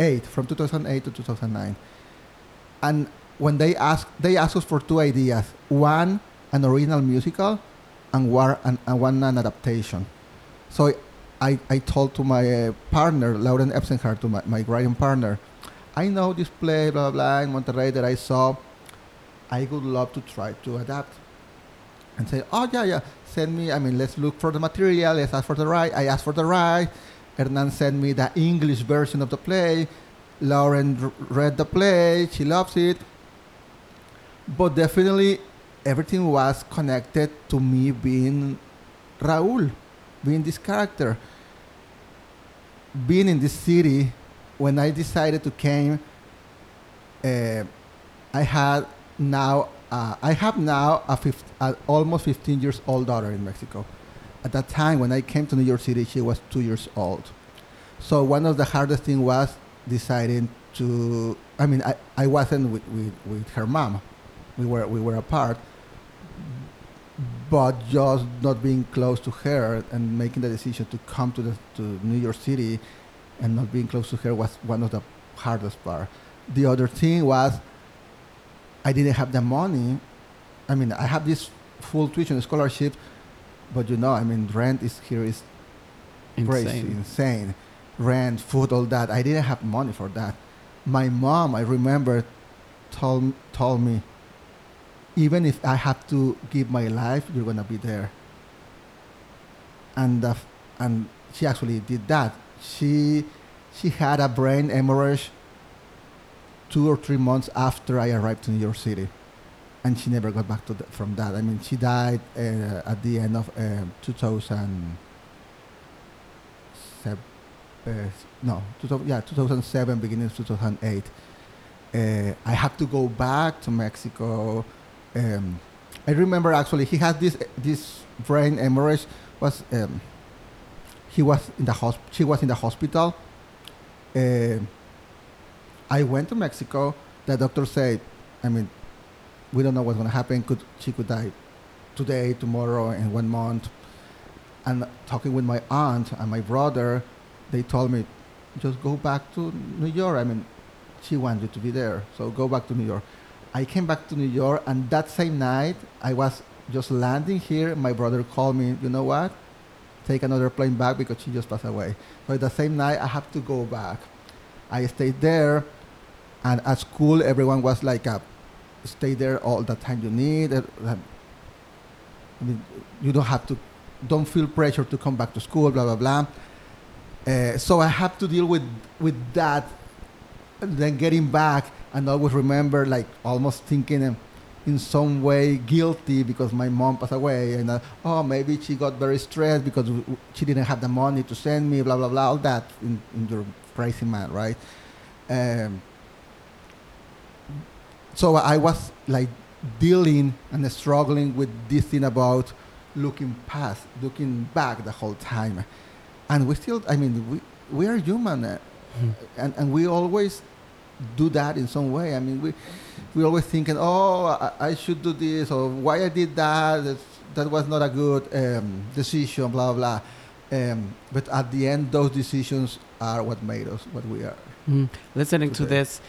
2008, from 2008 to 2009. And when they asked, they asked us for two ideas: one, an original musical, and one, and, and one an adaptation. So I, I told to my uh, partner, Lauren Epsenhart, to my, my writing partner, I know this play, blah, blah, blah, in Monterrey that I saw. I would love to try to adapt. And say, oh, yeah, yeah, send me, I mean, let's look for the material, let's ask for the right. I asked for the right. Hernan sent me the English version of the play. Lauren read the play, she loves it. But definitely, everything was connected to me being Raúl, being this character. being in this city, when I decided to came, uh, I had now uh, I have now a fif- a almost 15 years old daughter in Mexico. At that time, when I came to New York City, she was two years old. So one of the hardest thing was deciding to. I mean, I, I wasn't with, with, with her mom. We were we were apart. But just not being close to her and making the decision to come to the to New York City, and not being close to her was one of the hardest part. The other thing was I didn't have the money. I mean, I have this full tuition scholarship, but you know, I mean, rent is here is crazy, Insane. insane. Rent, food, all that. I didn't have money for that. My mom, I remember, told told me, even if I have to give my life, you're gonna be there. And uh, and she actually did that. She she had a brain hemorrhage two or three months after I arrived in New York City, and she never got back from that. I mean, she died uh, at the end of uh, 2000 uh, no, 2000, yeah, 2007, beginning of 2008. Uh, I had to go back to Mexico. Um, I remember actually he had this this brain hemorrhage. Was um, he was in the hosp- She was in the hospital. Uh, I went to Mexico. The doctor said, I mean, we don't know what's going to happen. Could she could die today, tomorrow, in one month? And talking with my aunt and my brother, they told me, just go back to New York. I mean, she wants you to be there, so go back to New York. I came back to New York, and that same night, I was just landing here. My brother called me. You know what? Take another plane back because she just passed away. So the same night, I have to go back. I stayed there, and at school, everyone was like, uh, "Stay there all the time you need." Uh, I mean, you don't have to, don't feel pressure to come back to school. Blah blah blah. Uh, so I have to deal with with that, and then getting back, and always remember, like almost thinking. um, in some way guilty because my mom passed away and uh, oh maybe she got very stressed because she didn't have the money to send me blah blah blah all that in, in your crazy mind right um, so I was like dealing and struggling with this thing about looking past, looking back the whole time, and we still, I mean, we we are human, uh, and and we always do that in some way. I mean, we we always thinking, oh, I, I should do this, or why I did that. That's, that was not a good um, decision, blah blah. Um, but at the end, those decisions are what made us what we are. Mm. Listening to this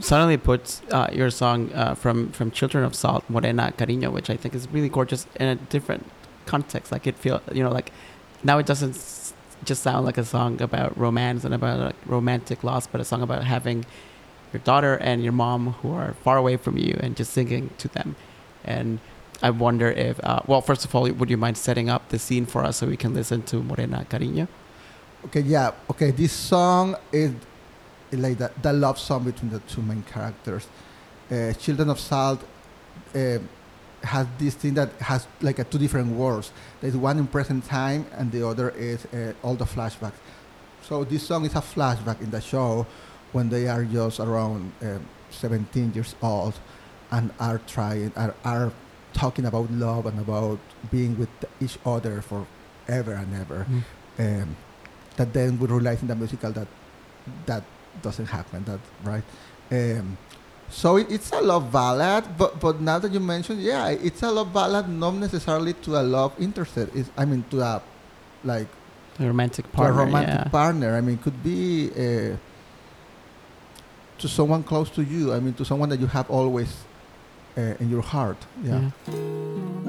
suddenly puts uh, your song uh, from from Children of Salt, Morena Cariño, which I think is really gorgeous in a different context. Like it feel, you know, like now it doesn't s- just sound like a song about romance and about like, romantic loss, but a song about having your daughter and your mom who are far away from you and just singing to them. And I wonder if, uh, well, first of all, would you mind setting up the scene for us so we can listen to Morena Cariño? Okay, yeah. Okay, this song is like the, the love song between the two main characters. Uh, Children of Salt uh, has this thing that has like a two different worlds. There's one in present time, and the other is uh, all the flashbacks. So this song is a flashback in the show when they are just around um 17 years old and are trying are, are talking about love and about being with each other forever and ever um, that then we realize in the musical that that doesn't happen. That right. Um, so it, it's a love ballad, but but now that you mentioned, yeah, it's a love ballad, not necessarily to a love interest. It's, I mean, to a like A romantic partner. a romantic yeah. partner. I mean, could be uh, to someone close to you. I mean, to someone that you have always uh, in your heart. Yeah. Morena,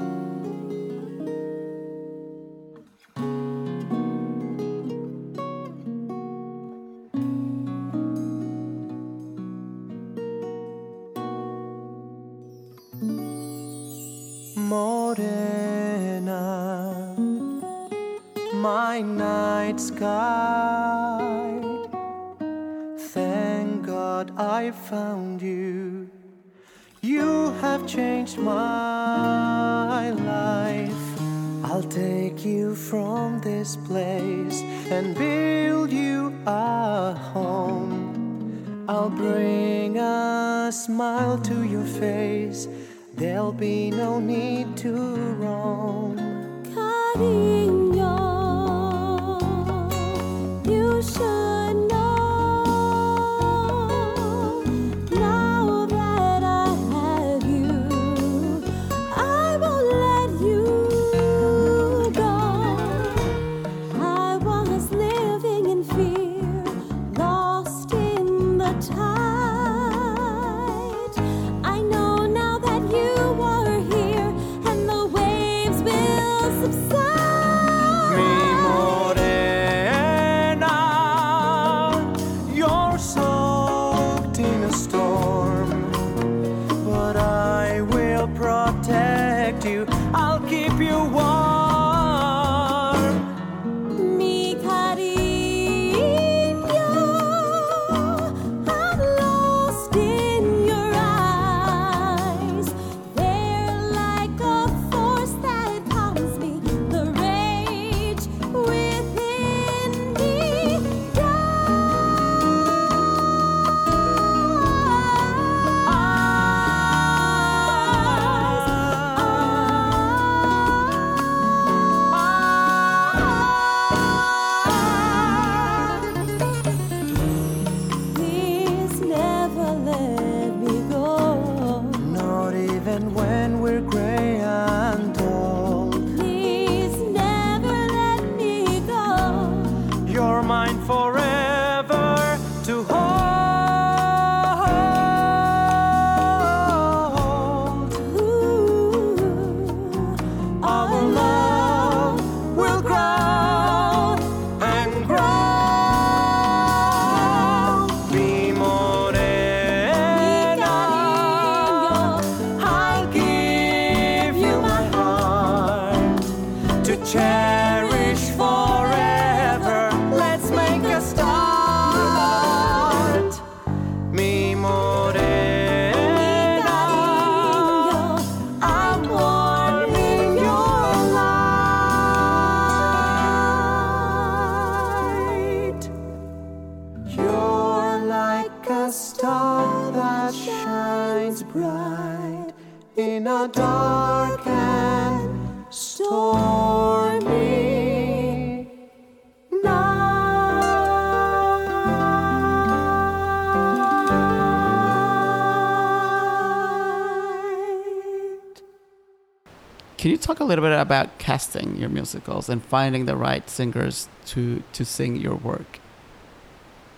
casting your musicals and finding the right singers to to sing your work?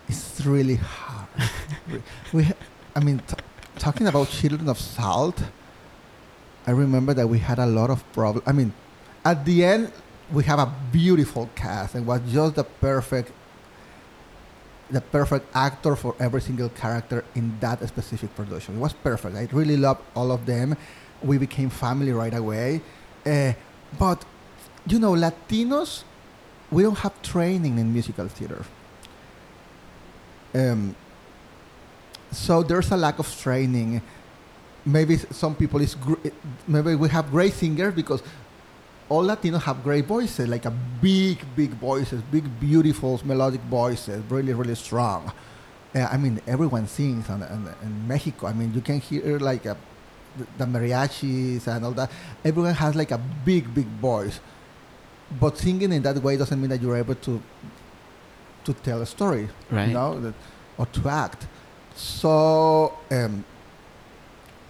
It's really hard. we, I mean, t- talking about Children of Salt, I remember that we had a lot of problems. I mean, at the end, we have a beautiful cast and was just the perfect, the perfect actor for every single character in that specific production. It was perfect. I really loved all of them. We became family right away. Uh, but, you know, Latinos, we don't have training in musical theater. Um, so there's a lack of training. Maybe some people is gr- maybe we have great singers because all Latinos have great voices, like a big, big voices, big, beautiful melodic voices, really, really strong. Uh, I mean, everyone sings in, in, in Mexico. I mean, you can hear like a, the, mariachis and all that. Everyone has like a big, big voice. But singing in that way doesn't mean that you're able to to tell a story Right. you know, that, or to act. So, um,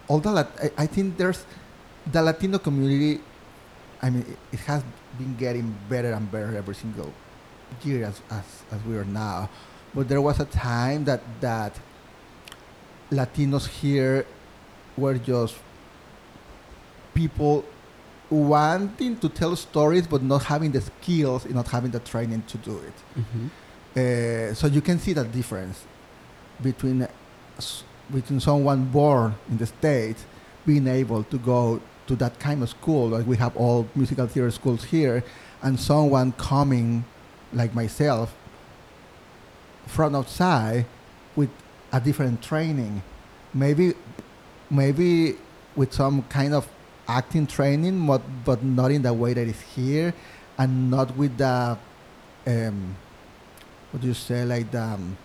Lat- I, I think there's the Latino community. I mean, it, it has been getting better and better every single year as, as, as we are now. But there was a time that that Latinos here were just people wanting to tell stories but not having the skills and not having the training to do it. Mm-hmm. Uh, so you can see the difference between between someone born in the states being able to go to that kind of school, like we have all musical theater schools here, and someone coming like myself from outside with a different training, maybe maybe with some kind of acting training, but but not in the way that is here, and not with the um, what do you say like the um,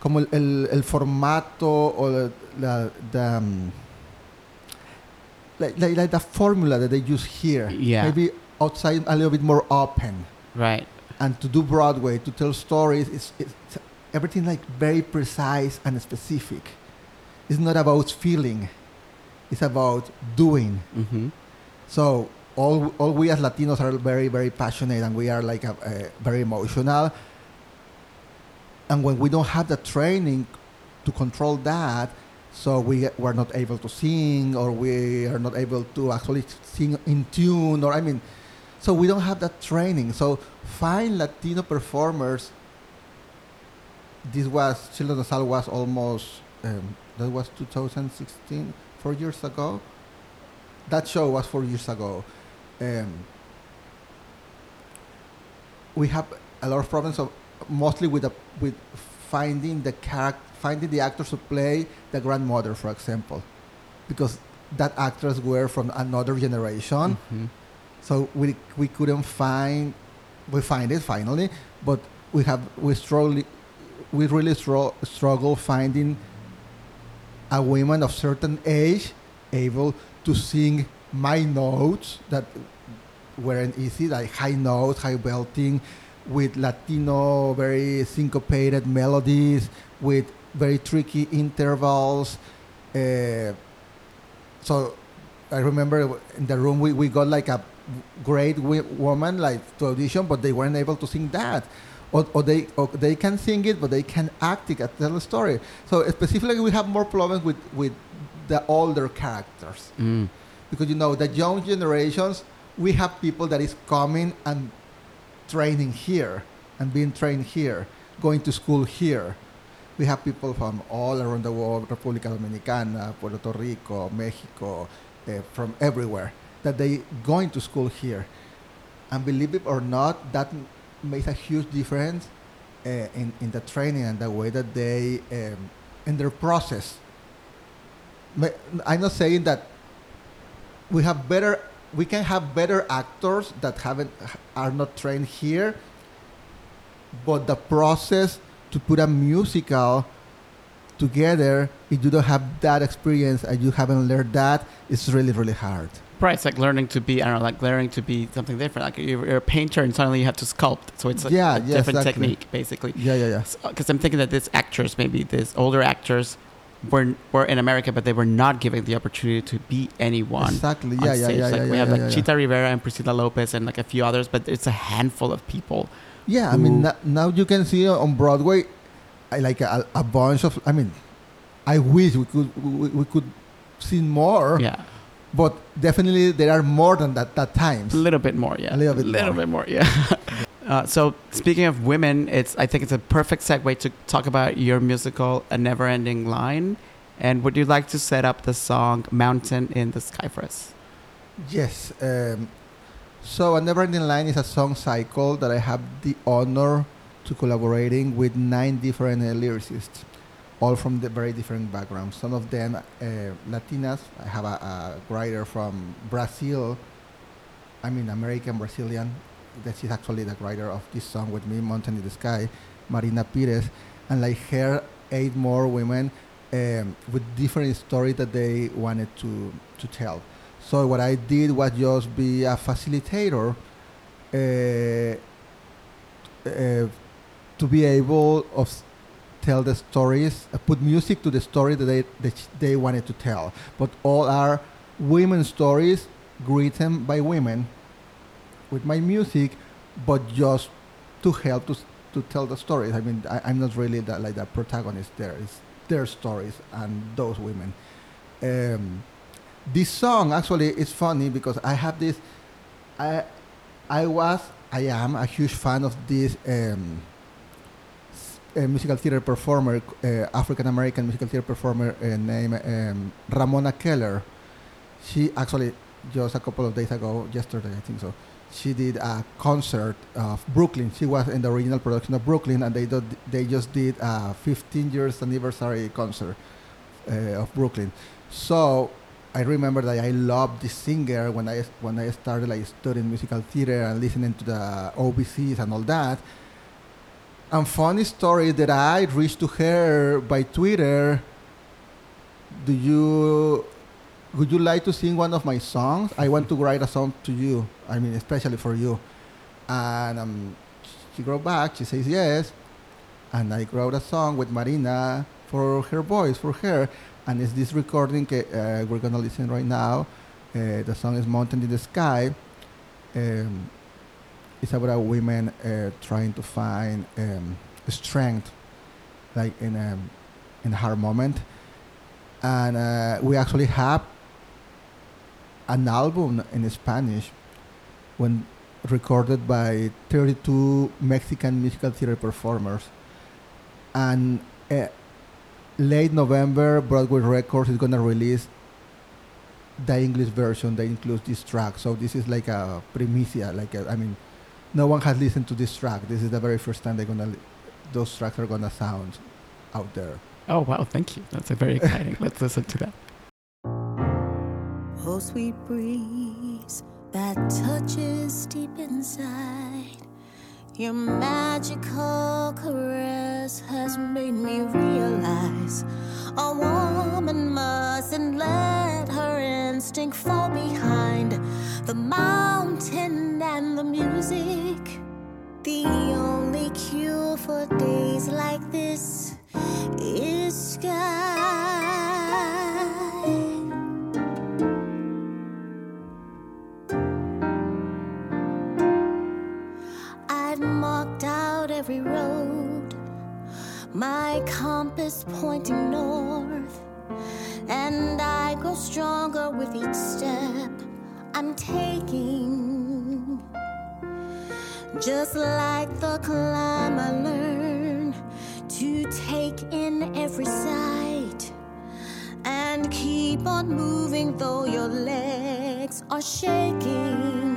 como el, el, el formato o la, la the um, like, like like the formula that they use here. Yeah. Maybe outside a little bit more open Right. and to do Broadway, to tell stories, it's, it's everything like very precise and specific. It's not about feeling; it's about doing. Mm-hmm. So all all we as Latinos are very very passionate, and we are like a, a very emotional. And when we don't have the training to control that, so we we're not able to sing, or we are not able to actually sing in tune, or I mean, so we don't have that training. So find Latino performers. This was Children of Sal was almost um, that was 2016, four years ago. That show was four years ago. Um, we have a lot of problems of mostly with the, with finding the character, finding the actors to play the grandmother, for example, because that actors were from another generation. Mhm. So we we couldn't find we find it finally, but we have we struggle we really stro- struggle finding a woman of certain age able to sing my notes that weren't easy, like high notes, high belting, with Latino very syncopated melodies, with very tricky intervals. Uh, so I remember in the room we, we got like a great woman like to audition, but they weren't able to sing that. Or, or they or they can sing it, but they can act it, tell the story. So specifically, we have more problems with, with the older characters Mm. because you know the young generations, we have people that is coming and training here and being trained here, going to school here. We have people from all around the world, República Dominicana, Puerto Rico, Mexico, uh, from everywhere, that they going to school here. And believe it or not, that makes a huge difference uh, in, in the training and the way that they, um, in their process. I'm not saying that we have better, we can have better actors that haven't, are not trained here, but the process to put a musical together, if you don't have that experience and you haven't learned that, it's really, really hard. Right. It's like learning to be, I don't know, like learning to be something different. Like you're, you're a painter and suddenly you have to sculpt. So it's like Yeah, a yeah, different exactly. technique, basically. Yeah, yeah, yeah. Because I'm thinking that these actors, maybe these older actors, were were in America, but they were not given the opportunity to be anyone. Exactly. Yeah, yeah, yeah, Like yeah, we yeah, have like yeah. Chita Rivera and Priscilla Lopez and like a few others, but it's a handful of people. Yeah, I mean, now you can see on Broadway, like a, a bunch of. I mean, I wish we could we, we could see more. Yeah, But definitely there are more than that that times. a little bit more. Yeah, A little bit A little more. bit more. Yeah. uh, so speaking of women, it's I think it's a perfect segue to talk about your musical "A Never Ending Line." And would you like to set up the song "Mountain in the Sky" for us? Yes. Um, so, A Never Ending Line is a song cycle that I have the honor to collaborating with nine different uh, lyricists, all from the very different backgrounds. Some of them uh, Latinas. I have a, a writer from Brazil, I mean American Brazilian. That she's actually the writer of this song with me, Mountain in the Sky, Marina Pires, and like her, eight more women um, with different stories that they wanted to to tell. So what I did was just be a facilitator uh, uh, to be able of tell the stories, uh, put music to the story that they that they wanted to tell. But all are women stories written by women with my music, but just to help to to tell the stories. I mean, I, I'm not really the, like the protagonist there. It's their stories and those women. Um, this song actually is funny because I have this. I I was I am a huge fan of this um, musical theater performer, uh, African American musical theater performer uh, named um, Ramona Keller. She actually just a couple of days ago, yesterday I think so, she did a concert of Brooklyn. She was in the original production of Brooklyn, and they they just did a 15 years anniversary concert uh, of Brooklyn. So I remember that I loved this singer when I when I started like studying musical theater and listening to the OBCs and all that. And funny story that I reached to her by Twitter. Do you would you like to sing one of my songs? I want to write a song to you. I mean, especially for you. And um, she wrote back. She says yes. And I wrote a song with Marina for her voice, for her. And it's this recording uh, we're gonna listen right now. Uh, the song is "Mountain in the Sky." Um, it's about women uh, trying to find um, strength, like in a in a hard moment. And uh, we actually have an album in Spanish when recorded by 32 Mexican musical theater performers. And uh, late November, Broadway Records is gonna release the English version that includes this track. So this is like a primicia, like a, I mean, no one has listened to this track. This is the very first time they're gonna, li- those tracks are gonna sound out there. Oh wow, thank you. That's a very exciting. Let's listen to that. Oh, sweet breeze that touches deep inside. Your magical caress has made me realize a woman mustn't let her instinct fall behind the mountain and the music. The only cure for days like this is sky. I've marked out every road, my compass pointing north, and I grow stronger with each step I'm taking. Just like the climb, I learn to take in every sight and keep on moving though your legs are shaking.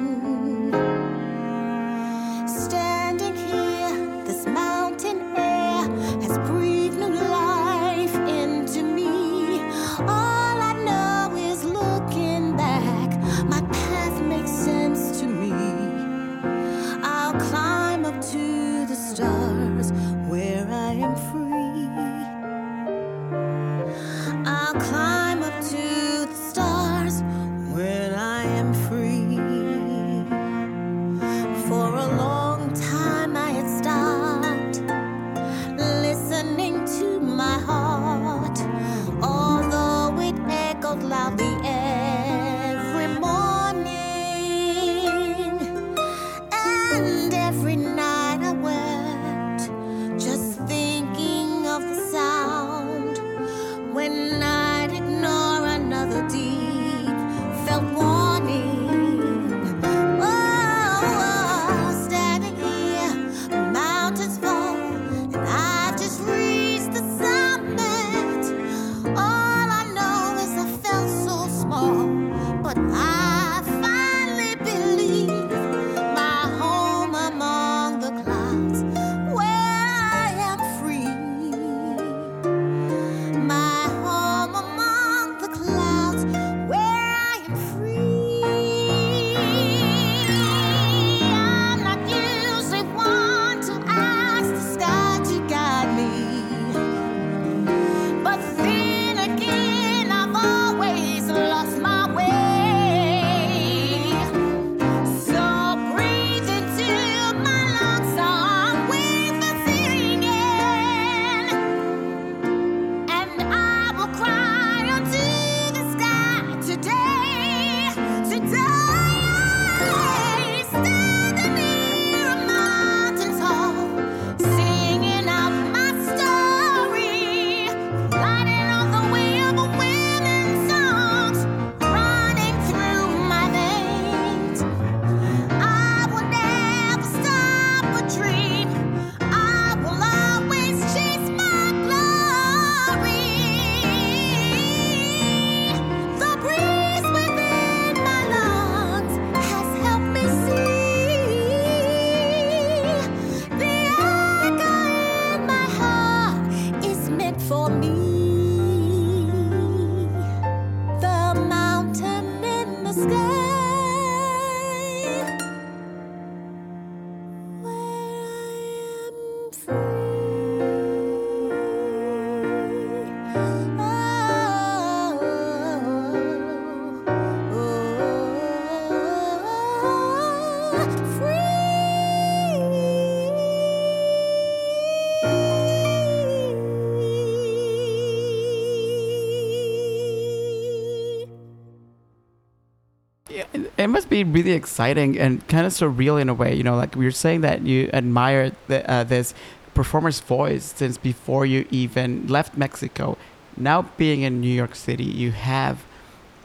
Be really exciting and kind of surreal in a way. You know, like we were saying that you admire the, uh, this performer's voice since before you even left Mexico. Now being in New York City, you have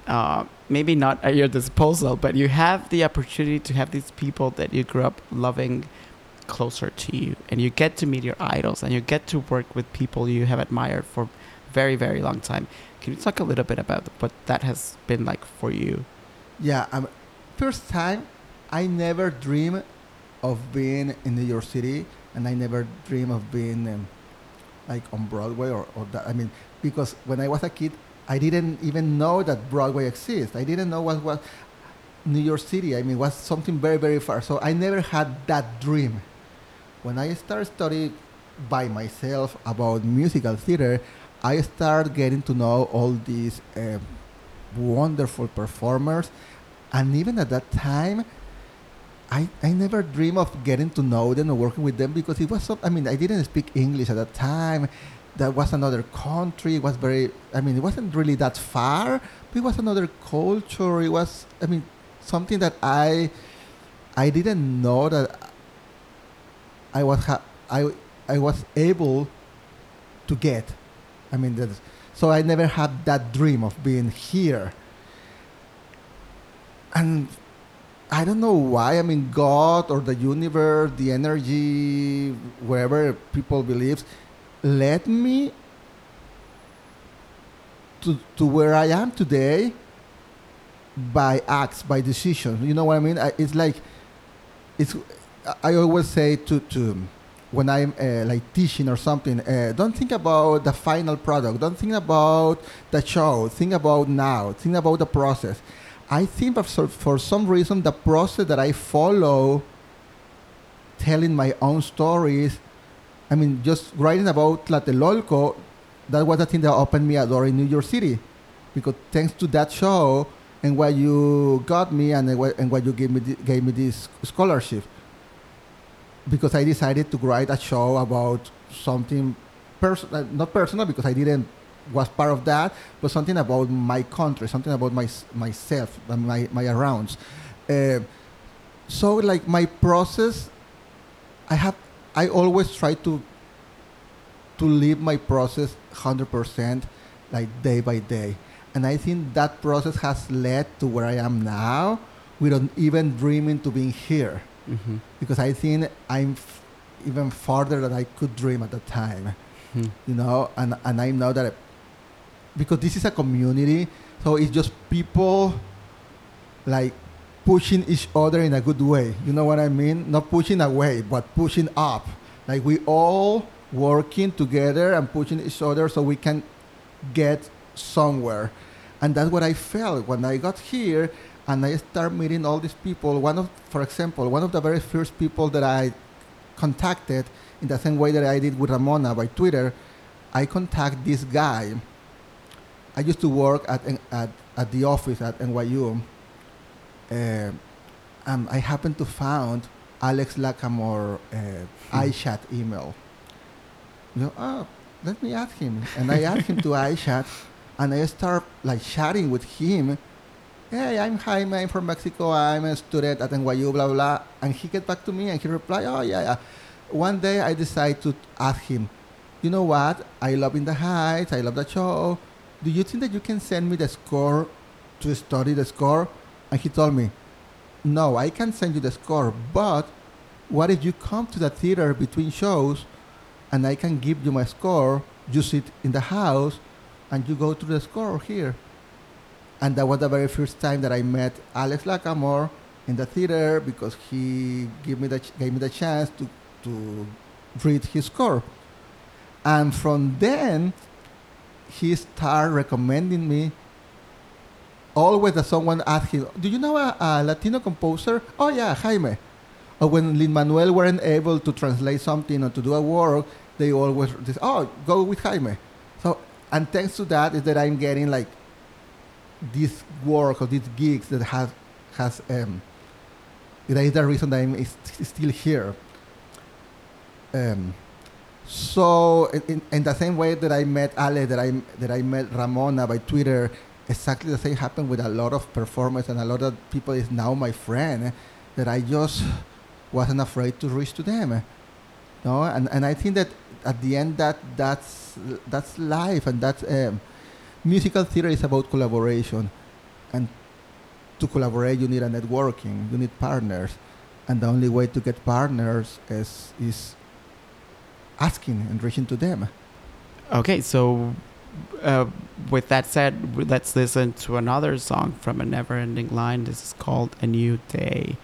uh, maybe not at your disposal, but you have the opportunity to have these people that you grew up loving closer to you, and you get to meet your idols, and you get to work with people you have admired for very, very long time. Can you talk a little bit about what that has been like for you? Yeah, um, first time I never dream of being in New York City, and I never dream of being um, like on Broadway or, or that. I mean, because when I was a kid, I didn't even know that Broadway exists. I didn't know what was New York City. I mean, was something very, very far. So I never had that dream. When I started studying by myself about musical theater, I started getting to know all these uh, wonderful performers, and even at that time, I, I never dreamed of getting to know them or working with them because it was so, I mean I didn't speak English at that time. That was another country. It was very I mean it wasn't really that far, but it was another culture. It was I mean something that I I didn't know that I was ha- I I was able to get. I mean so I never had that dream of being here. And I don't know why. I mean, God or the universe, the energy, wherever people believes, led me to to where I am today by acts, by decision. You know what I mean? I, it's like it's. I always say to to when I'm uh, like teaching or something, uh, don't think about the final product. Don't think about the show. Think about now. Think about the process. I think for some reason the process that I follow, telling my own stories. I mean, just writing about Tlatelolco, that was the thing that opened me a door in New York City, because thanks to that show and what you got me and what, and what you gave me gave me this scholarship. Because I decided to write a show about something personal, uh, not personal, because I didn't was part of that, but something about my country, something about my myself and my my arounds. Uh, so like my process, I have I always try to to live my process hundred percent, like day by day, and I think that process has led to where I am now, without even dreaming to being here, Mm-hmm. because I think I'm even farther than I could dream at the time Hmm. you know and and i know that because this is a community so it's just people like pushing each other in a good way. You know what i mean? Not pushing away but pushing up. Like we all working together and pushing each other so we can get somewhere. And that's what i felt when i got here and i start meeting all these people. One of for example one of the very first people that i contacted in the same way that I did with Ramona by Twitter, I contact this guy. I used to work at at, at the office at NYU. Uh, and I happened to found Alex Lacamoire uh, iChat email. You know, oh, let me ask him. And I asked him to iChat, and I start like chatting with him. Hey, I'm Jaime. I'm from Mexico. I'm a student at NYU. Blah blah. blah. And he get back to me, and he replied, "Oh yeah, yeah." One day I decided to ask him, "You know what? I love In the Heights. I love the show. Do you think that you can send me the score to study the score?" And he told me, "No, I can send you the score, but what if you come to the theater between shows, and I can give you my score? You sit in the house, and you go to the score here." And that was the very first time that I met Alex Lacamoire in the theater because he gave me the gave me the chance to to read his score. And from then, he started recommending me. Always that someone asked him, "Do you know a, a Latino composer?" Oh yeah, Jaime. Or when Lin Manuel weren't able to translate something or to do a work, they always just, "Oh, go with Jaime." So, and thanks to that, is that I'm getting like this work or these gigs that has has um, that is the reason that I'm still here. Um, so in, in, the same way that I met Ale, that I that I met Ramona by Twitter, exactly the same happened with a lot of performers and a lot of people is now my friend that I just wasn't afraid to reach to them. No, and, and I think that at the end that that's that's life and that's um, musical theater is about collaboration, and to collaborate you need a networking, you need partners, and the only way to get partners is is asking and reaching to them. Okay, so uh, with that said, let's listen to another song from a never ending line. This is called A New Day.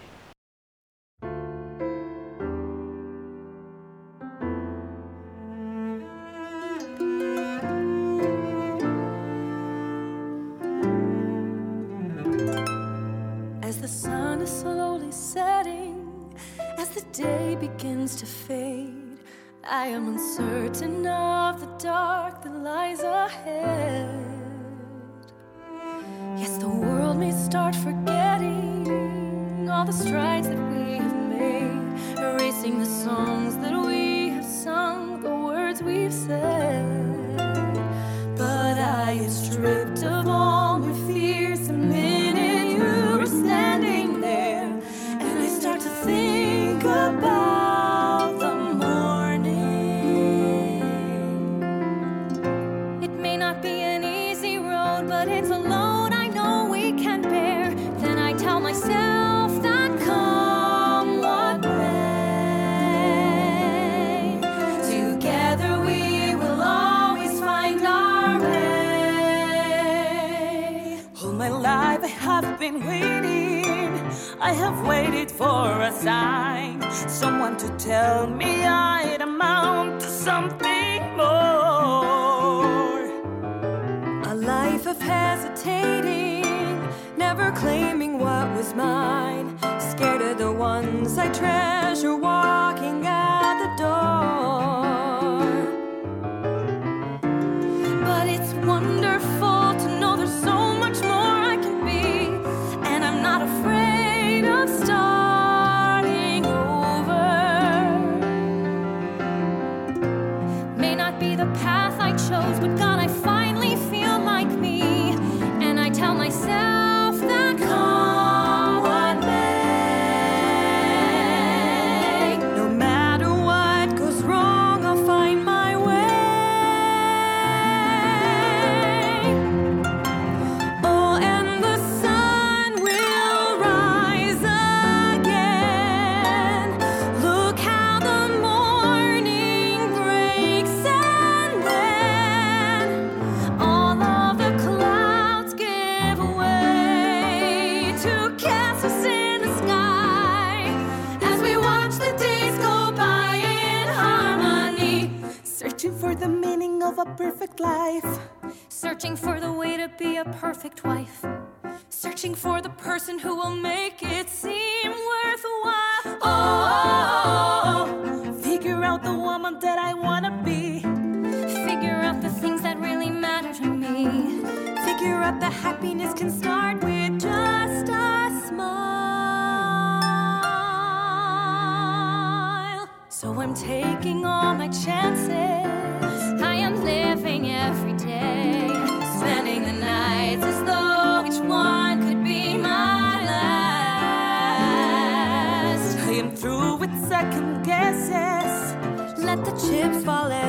A perfect life. Searching for the way to be a perfect wife. Searching for the person who will make it seem worthwhile. Oh, figure out the woman that I wanna be. Figure out the things that really matter to me. Figure out that happiness can start with Just a smile. So I'm taking all my chances. I am living every day. Spending the nights as though each one could be my last. I am through with second guesses. Let the chips fall as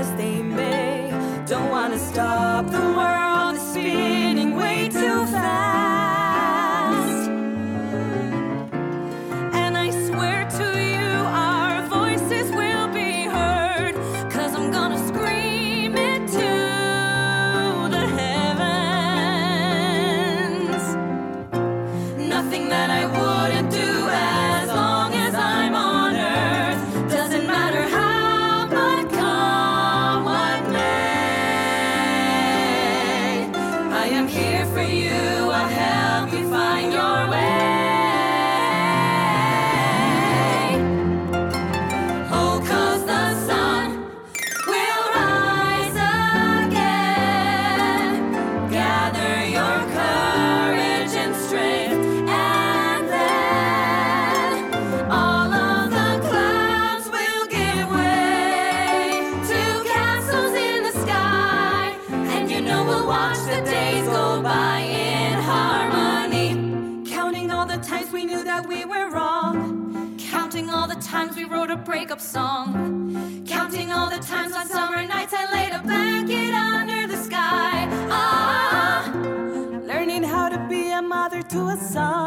breakup song. Counting all the times on summer nights I laid a blanket under the sky. Ah, Learning how to be a mother to a son.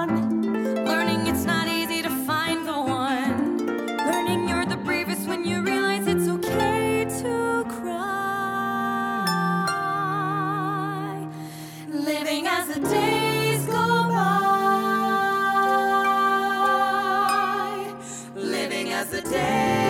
Living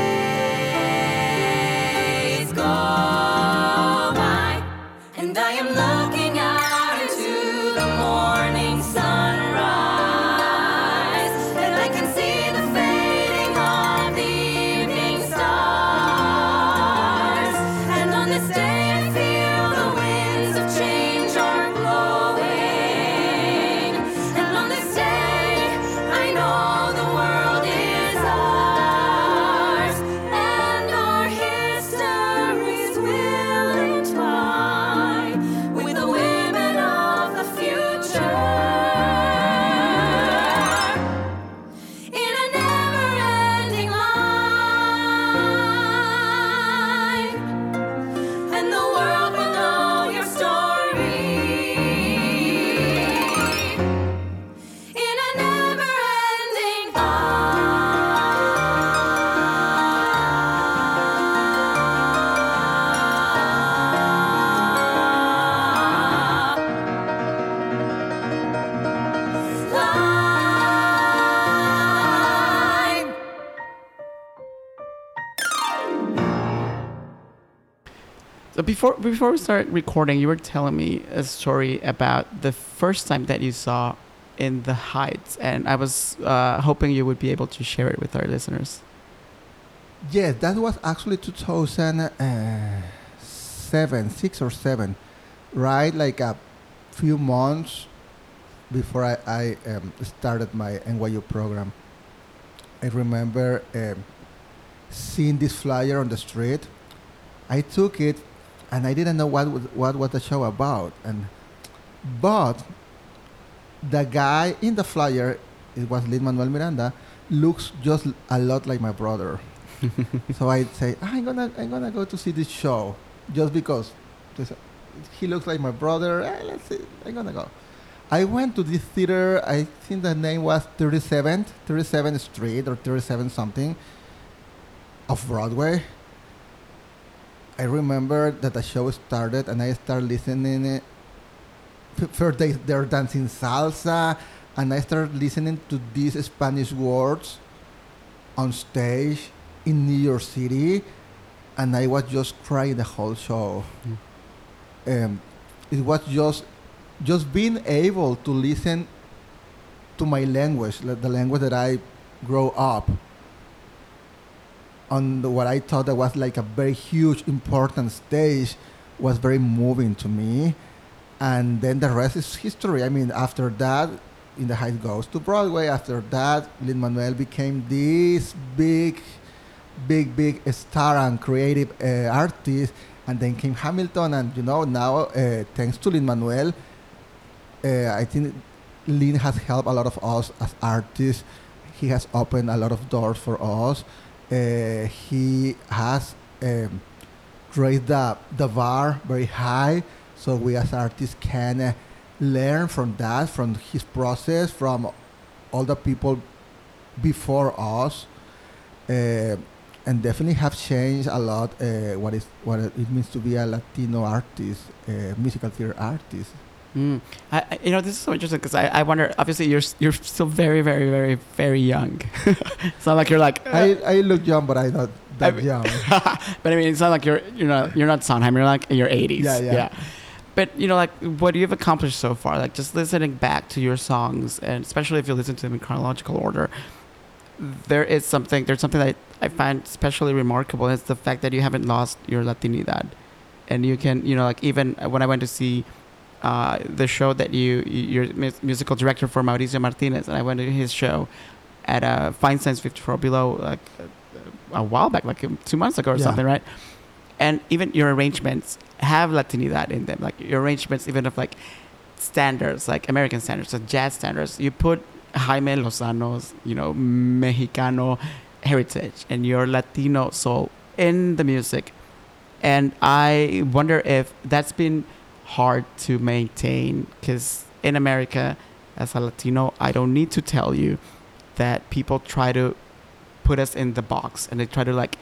before before we start recording, you were telling me a story about the first time that you saw in the Heights, and I was uh, hoping you would be able to share it with our listeners. Yes, that was actually 2007, six or seven, right? Like a few months before I, I um, started my NYU program. I remember um, seeing this flyer on the street. I took it, and I didn't know what was, what was the show about. And but the guy in the flyer, it was Lin Manuel Miranda, looks just a lot like my brother so I say I'm gonna I'm gonna go to see this show just because he looks like my brother. Eh, let's see, I'm gonna go. I went to this theater. I think the name was 37th 37th Street or 37 something of Broadway. I remember that the show started and I started listening. It. First they they're dancing salsa, and I started listening to these Spanish words on stage in New York City, and I was just crying the whole show. Um, it was just just being able to listen to my language, the language that I grow up on the, what I thought that was like a very huge, important stage, was very moving to me. And then the rest is history. I mean, after that, In the Heights goes to Broadway. After that, Lin Manuel became this big, big, big star and creative uh, artist. And then came Hamilton, and you know now, uh, thanks to Lin Manuel, uh, I think Lin has helped a lot of us as artists. He has opened a lot of doors for us. Uh, he has um, raised the, the bar very high, so we as artists can uh, learn from that, from his process, from all the people before us, uh, and definitely have changed a lot uh, what is what it means to be a Latino artist, uh, musical theater artist. Mm. I, I- you know, this is so interesting because I, I wonder. Obviously, you're you're still very, very, very, very young. it's not like you're like. I, I look young, but I'm not that I young. but I mean, it's not like you're you're not you're not Sondheim. You're like in your 80s. Yeah, yeah. But you know, like what you've accomplished so far, like just listening back to your songs, and especially if you listen to them in chronological order, there is something. There's something that I find especially remarkable. And it's the fact that you haven't lost your Latinidad, and you can, you know, like even when I went to see uh, the show that you you're musical director for Mauricio Martinez, and I went to his show at uh, Feinstein's 54 Below like a, a while back, like two months ago or Yeah. something, right? And even your arrangements have Latinidad in them, like your arrangements, even of like standards, like American standards, like jazz standards. You put Jaime Lozano's, you know, Mexicano heritage and your Latino soul in the music. And I wonder if that's been hard to maintain because in America, as a Latino, I don't need to tell you that people try to put us in the box and they try to like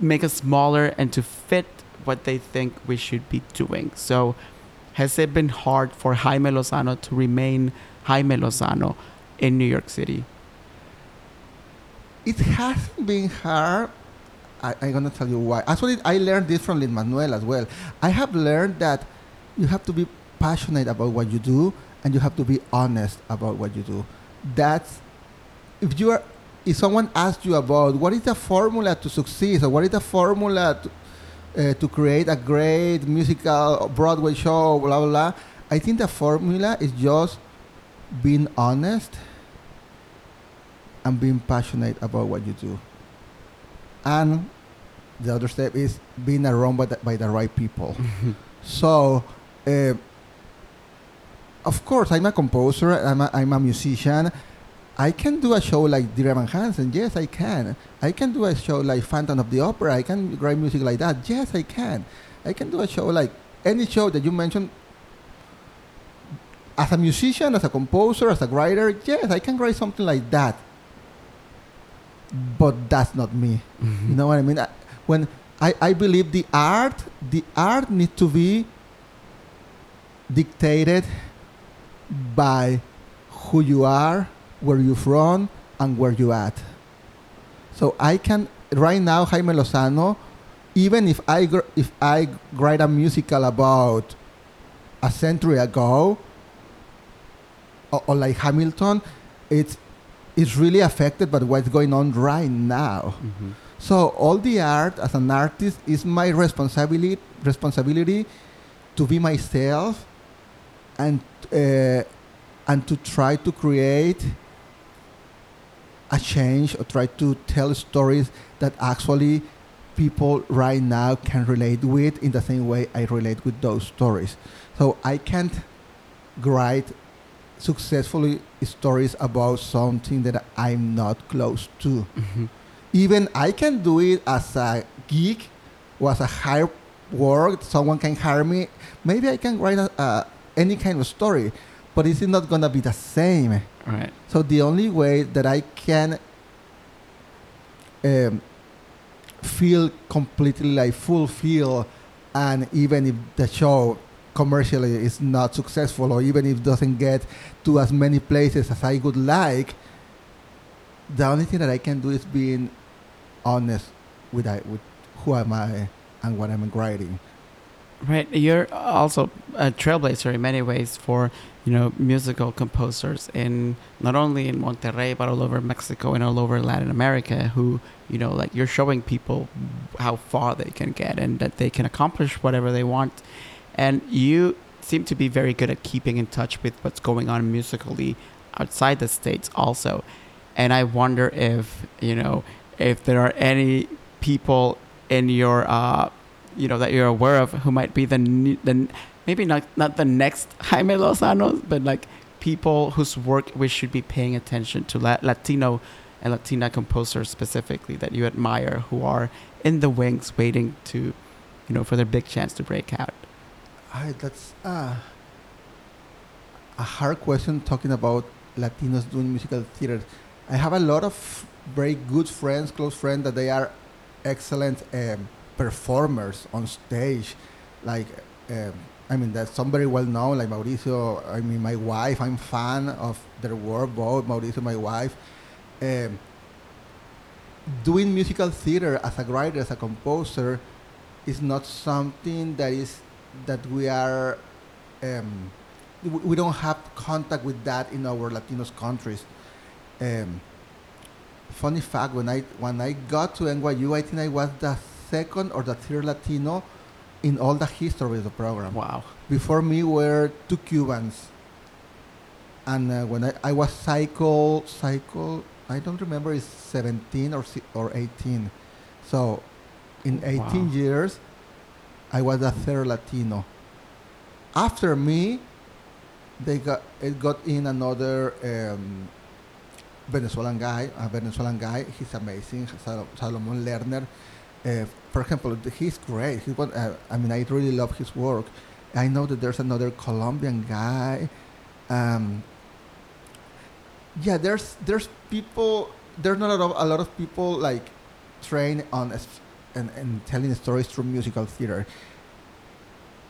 make us smaller and to fit what they think we should be doing. So, has it been hard for Jaime Lozano to remain Jaime Lozano in New York City? It hasn't been hard. I, I'm gonna tell you why. Actually, I learned this from Lin Manuel as well. I have learned that you have to be passionate about what you do, and you have to be honest about what you do. That's if you are. If someone asks you about what is the formula to succeed, or what is the formula to, uh, to create a great musical Broadway show, blah blah blah, I think the formula is just being honest and being passionate about what you do. And the other step is being around by the, by the right people. so, uh, of course, I'm a composer, I'm a, I'm a musician. I can do a show like Dear Evan Hansen. Yes, I can. I can do a show like Phantom of the Opera. I can write music like that. Yes, I can. I can do a show like any show that you mentioned. As a musician, as a composer, as a writer, yes, I can write something like that. But that's not me. Mm-hmm. You know what I mean? I- When I, I believe the art, the art needs to be dictated by who you are, where you're from, and where you at. So I can right now, Jaime Lozano, even if I gr- if I write a musical about a century ago, or, or like Hamilton, it's it's really affected by what's going on right now. So all the art as an artist is my responsibility responsibility to be myself and uh, and to try to create a change or try to tell stories that actually people right now can relate with in the same way I relate with those stories. So I can't write successfully stories about something that I'm not close to even I can do it as a geek or as a hire work. Someone can hire me. Maybe I can write a, uh, any kind of story, but it's not gonna be the same. Right. So the only way that I can um, feel completely like fulfilled, and even if the show commercially is not successful, or even if it doesn't get to as many places as I would like, the only thing that I can do is being honest with I, with who am I and what I'm writing. Right. You're also a trailblazer in many ways for, you know, musical composers in not only in Monterrey but all over Mexico and all over Latin America who, you know, like you're showing people how far they can get and that they can accomplish whatever they want. And you seem to be very good at keeping in touch with what's going on musically outside the states also. And I wonder if, you know, if there are any people in your uh you know that you're aware of who might be the the maybe not not the next Jaime Lozano, but like people whose work we should be paying attention to La- Latino and Latina composers specifically that you admire who are in the wings waiting to you know for their big chance to break out. I, that's uh, a hard question talking about Latinos doing musical theater. I have a lot of very good friends, close friends, that they are excellent um, performers on stage. Like, um, I mean, that's some very well known, like Mauricio. I mean, my wife, I'm fan of their work, both Mauricio, my wife. Um, doing musical theater as a writer, as a composer, is not something that is that we are um, we don't have contact with that in our Latinos countries. Um, funny fact, when I when I got to NYU, I think I was the second or the third Latino in all the history of the program. Wow. Before me were two Cubans, and uh, when I, I was cycle cycle, I don't remember it's 17 or si- or 18. So, in 18 Wow. years, I was the third Latino. After me, they got it got in another um, Venezuelan guy, a Venezuelan guy. He's amazing, Sal- Salomon Lerner. Uh, for example, he's great. He's one, uh, I mean, I really love his work. I know that there's another Colombian guy. Um, yeah, there's there's people. There's not a lot of, a lot of people like trained on and, and telling stories through musical theater.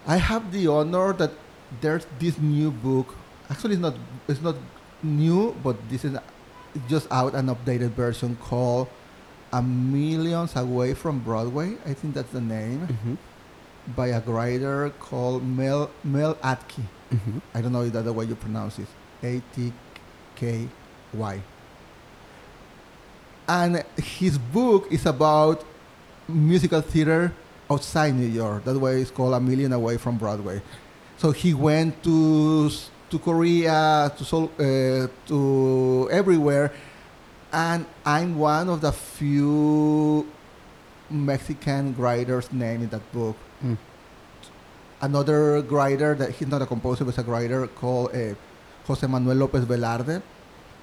I have the honor that there's this new book. Actually, it's not it's not new, but this is just out an updated version called "A Millions Away from Broadway." I think that's the name Mm-hmm. by a writer called Mel Mel Atkey. Mm-hmm. I don't know if that's the way you pronounce it. A T K Y. And his book is about musical theater outside New York. That's why it's called A Million Away from Broadway. So he went to to Korea, to Seoul, uh, to everywhere, and I'm one of the few Mexican writers named in that book Mm. another writer that he's not a composer but a writer called uh, Jose Manuel Lopez Velarde.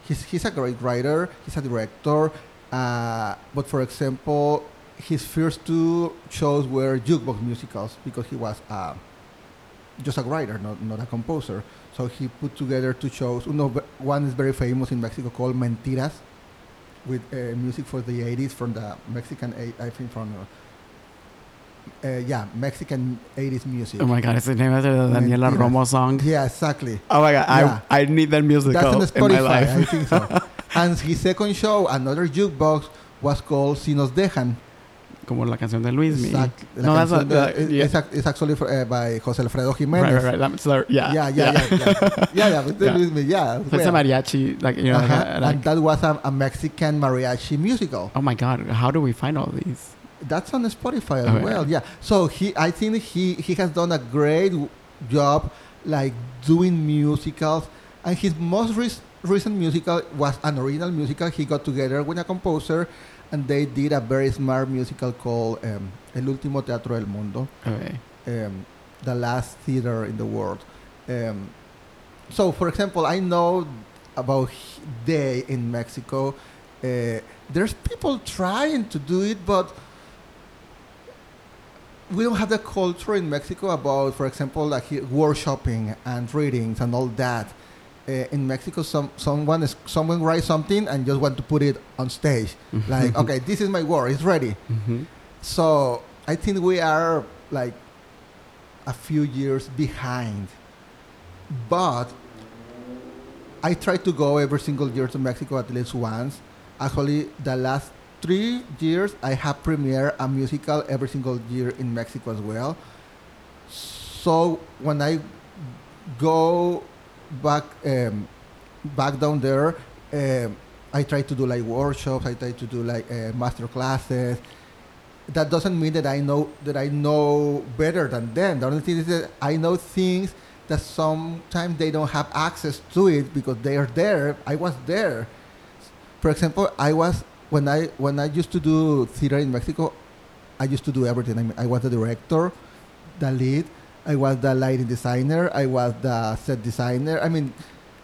He's, he's a great writer, he's a director, uh, but for example, his first two shows were jukebox musicals because he was uh, just a writer, not, not a composer. So he put together two shows. Uno, one is very famous in Mexico called Mentiras, with uh, music for the 80s from the Mexican, I think from, uh, uh, yeah, Mexican 80s music. Oh my god, is the name of the Daniela Mentiras. Romo song? Yeah, exactly. Oh my god, Yeah. I I need that musical That's on in my Spotify, life. I think so. and his second show, another jukebox, was called Si Nos Dejan. Como la canción de Luis. Exact- la No, that's not- de- uh, yeah. it's, actually for, uh, by Jose Alfredo Jimenez. right, right. That's the, yeah, Yeah, yeah, yeah, yeah. yeah, yeah, but Yeah. Luis Mi- yeah. So it's a mariachi, like you know. uh-huh, like, like- and that was a, a Mexican mariachi musical. oh my god, how do we find all these? That's on Spotify as Oh, well. Yeah. So he, I think he he has done a great job, like doing musicals. And his most rec- recent musical was an original musical. He got together with a composer, and they did a very smart musical called um, El Último Teatro del Mundo, Okay. um, the last theater in the world. Um, so, for example, I know about they in Mexico. Uh, there's people trying to do it, but we don't have the culture in Mexico about, for example, like workshopping and readings and all that. Uh, in Mexico, some someone is someone writes something and just want to put it on stage. Like, okay, this is my work; it's ready. hmm So I think we are like a few years behind. But I try to go every single year to Mexico at least once. Actually, the last three years I have premiere a musical every single year in Mexico as well. So when I go back um, back down there, um, I try to do like workshops. I try to do like uh, master classes that doesn't mean that I know that I know better than them. The only thing is that I know things that sometimes they don't have access to it because they are there. I was there. For example, I was when I when I used to do theater in Mexico, I used to do everything. I, mean, I was the director, the lead. I was the lighting designer. I was the set designer. I mean,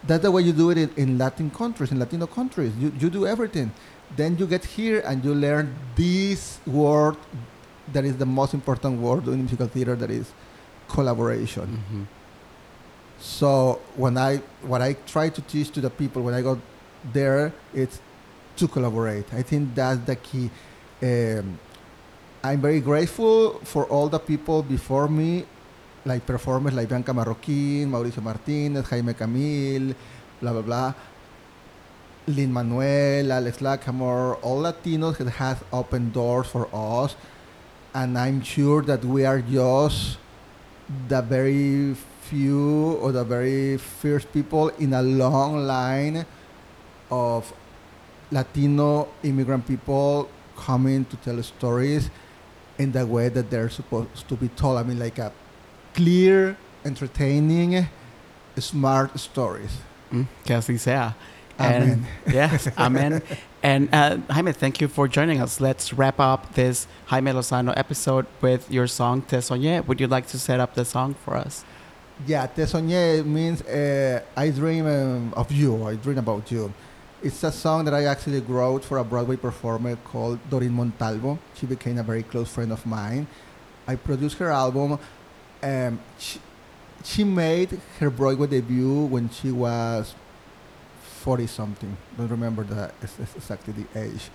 that's the way you do it in, in Latin countries, in Latino countries. You, you do everything. Then you get here and you learn this word that is the most important word in musical theater that is collaboration. hmm So when I what I try to teach to the people when I go there, it's to collaborate. I think that's the key. Um, I'm very grateful for all the people before me, like performers like Bianca Marroquín, Mauricio Martinez, Jaime Camil, blah blah blah. Lin Manuel, Alex Lacamoire, all Latinos that has opened doors for us, and I'm sure that we are just the very few or the very first people in a long line of Latino immigrant people coming to tell stories in the way that they're supposed to be told. I mean, like a clear, entertaining, smart stories. Mm, que así sea. Amen. And, yes, amen. And uh, Jaime, thank you for joining us. Let's wrap up this Jaime Lozano episode with your song Te Soñé. Would you like to set up the song for us? Yeah, Te soñé means uh, I dream um, of you. I dream about you. It's a song that I actually wrote for a Broadway performer called Doreen Montalvo. She became a very close friend of mine. I produced her album. Um, she, she made her Broadway debut when she was 40 something. Don't remember the ex- ex- exactly the age.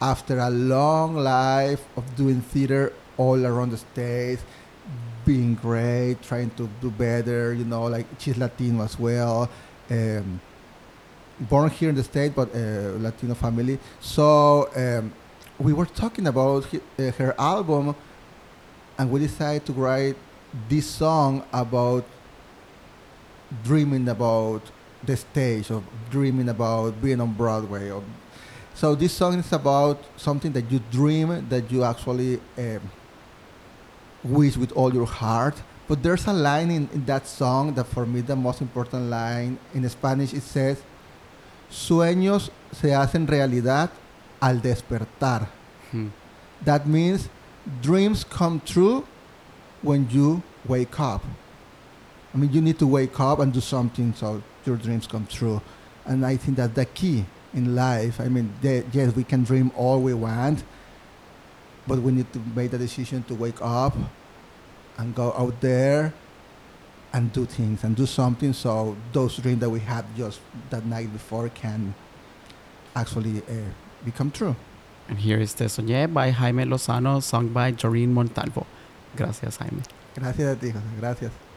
After a long life of doing theater all around the states, being great, trying to do better, you know, like she's Latino as well. Um, born here in the state, but uh, Latino family. So um, we were talking about hi- uh, her album, and we decided to write this song about dreaming about the stage, of dreaming about being on Broadway. Or, so this song is about something that you dream, that you actually um, wish with all your heart. But there's a line in, in that song that for me the most important line in Spanish it says sueños se hacen realidad al despertar. Hmm. That means dreams come true when you wake up. I mean, you need to wake up and do something so your dreams come true. And I think that's the key in life. I mean, the, yes, we can dream all we want, but we need to make the decision to wake up and go out there and do things and do something so those dreams that we had just that night before can actually uh, become true. And here is Te Soñé by Jaime Lozano, sung by Doreen Montalvo. Gracias, Jaime. Gracias a ti, José. Gracias.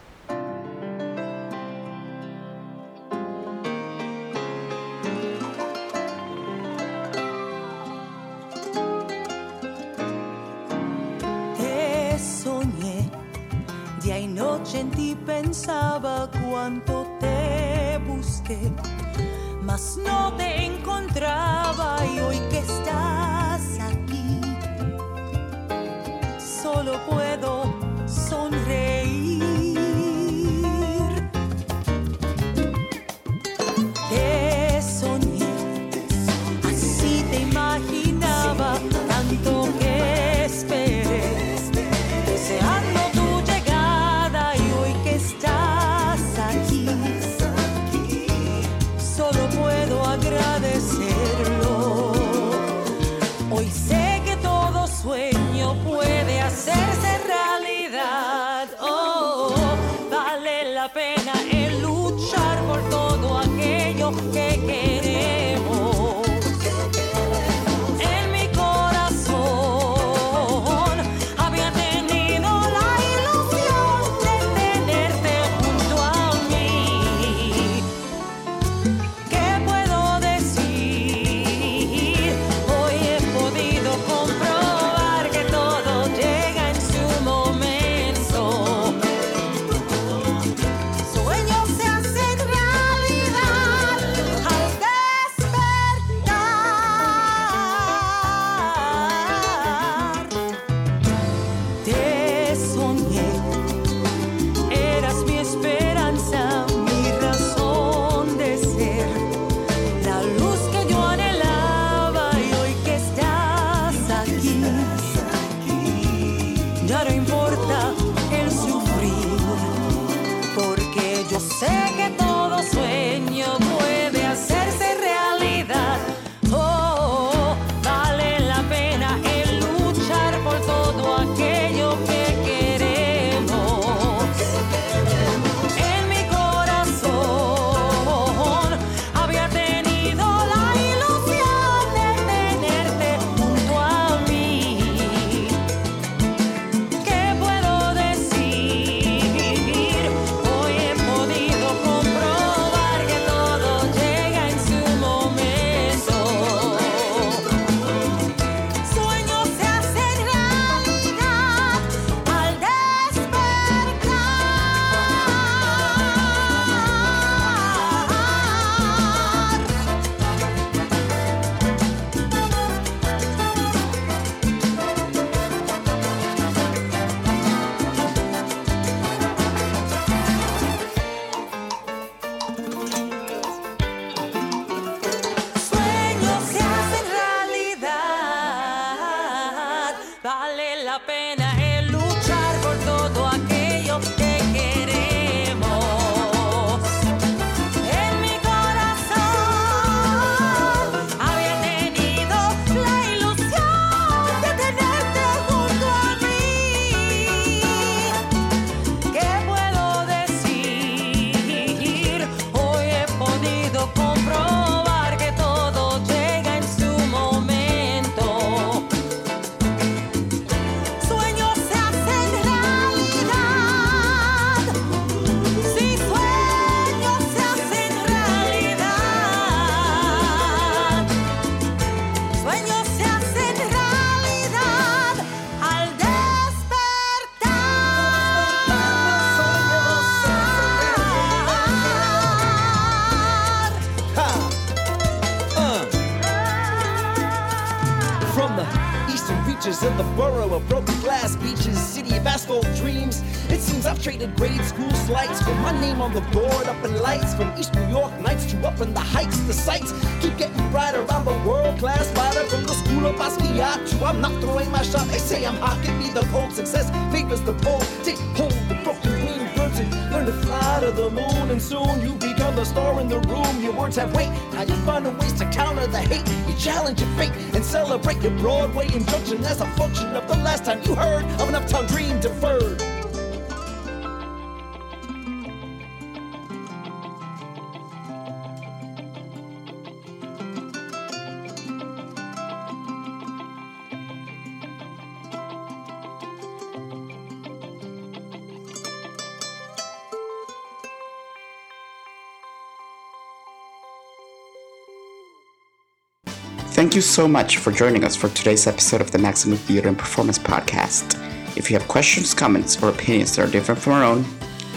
So much for joining us for today's episode of the Maxamoo Theater and Performance Podcast. If you have questions, comments, or opinions that are different from our own,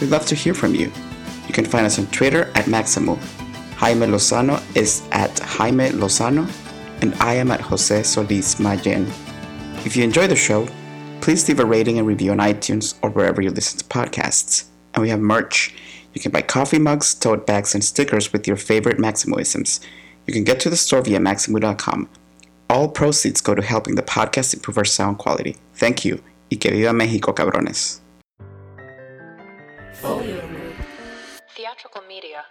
we'd love to hear from you. You can find us on Twitter at Maxamoo. Jaime Lozano is at Jaime Lozano, and I am at Jose Solis Mayen. If you enjoy the show, please leave a rating and review on iTunes or wherever you listen to podcasts. And we have merch. You can buy coffee mugs, tote bags, and stickers with your favorite Maxamooisms. You can get to the store via Maxamoo.com. All proceeds go to helping the podcast improve our sound quality. Thank you. Y que viva México, cabrones. Theatrical media.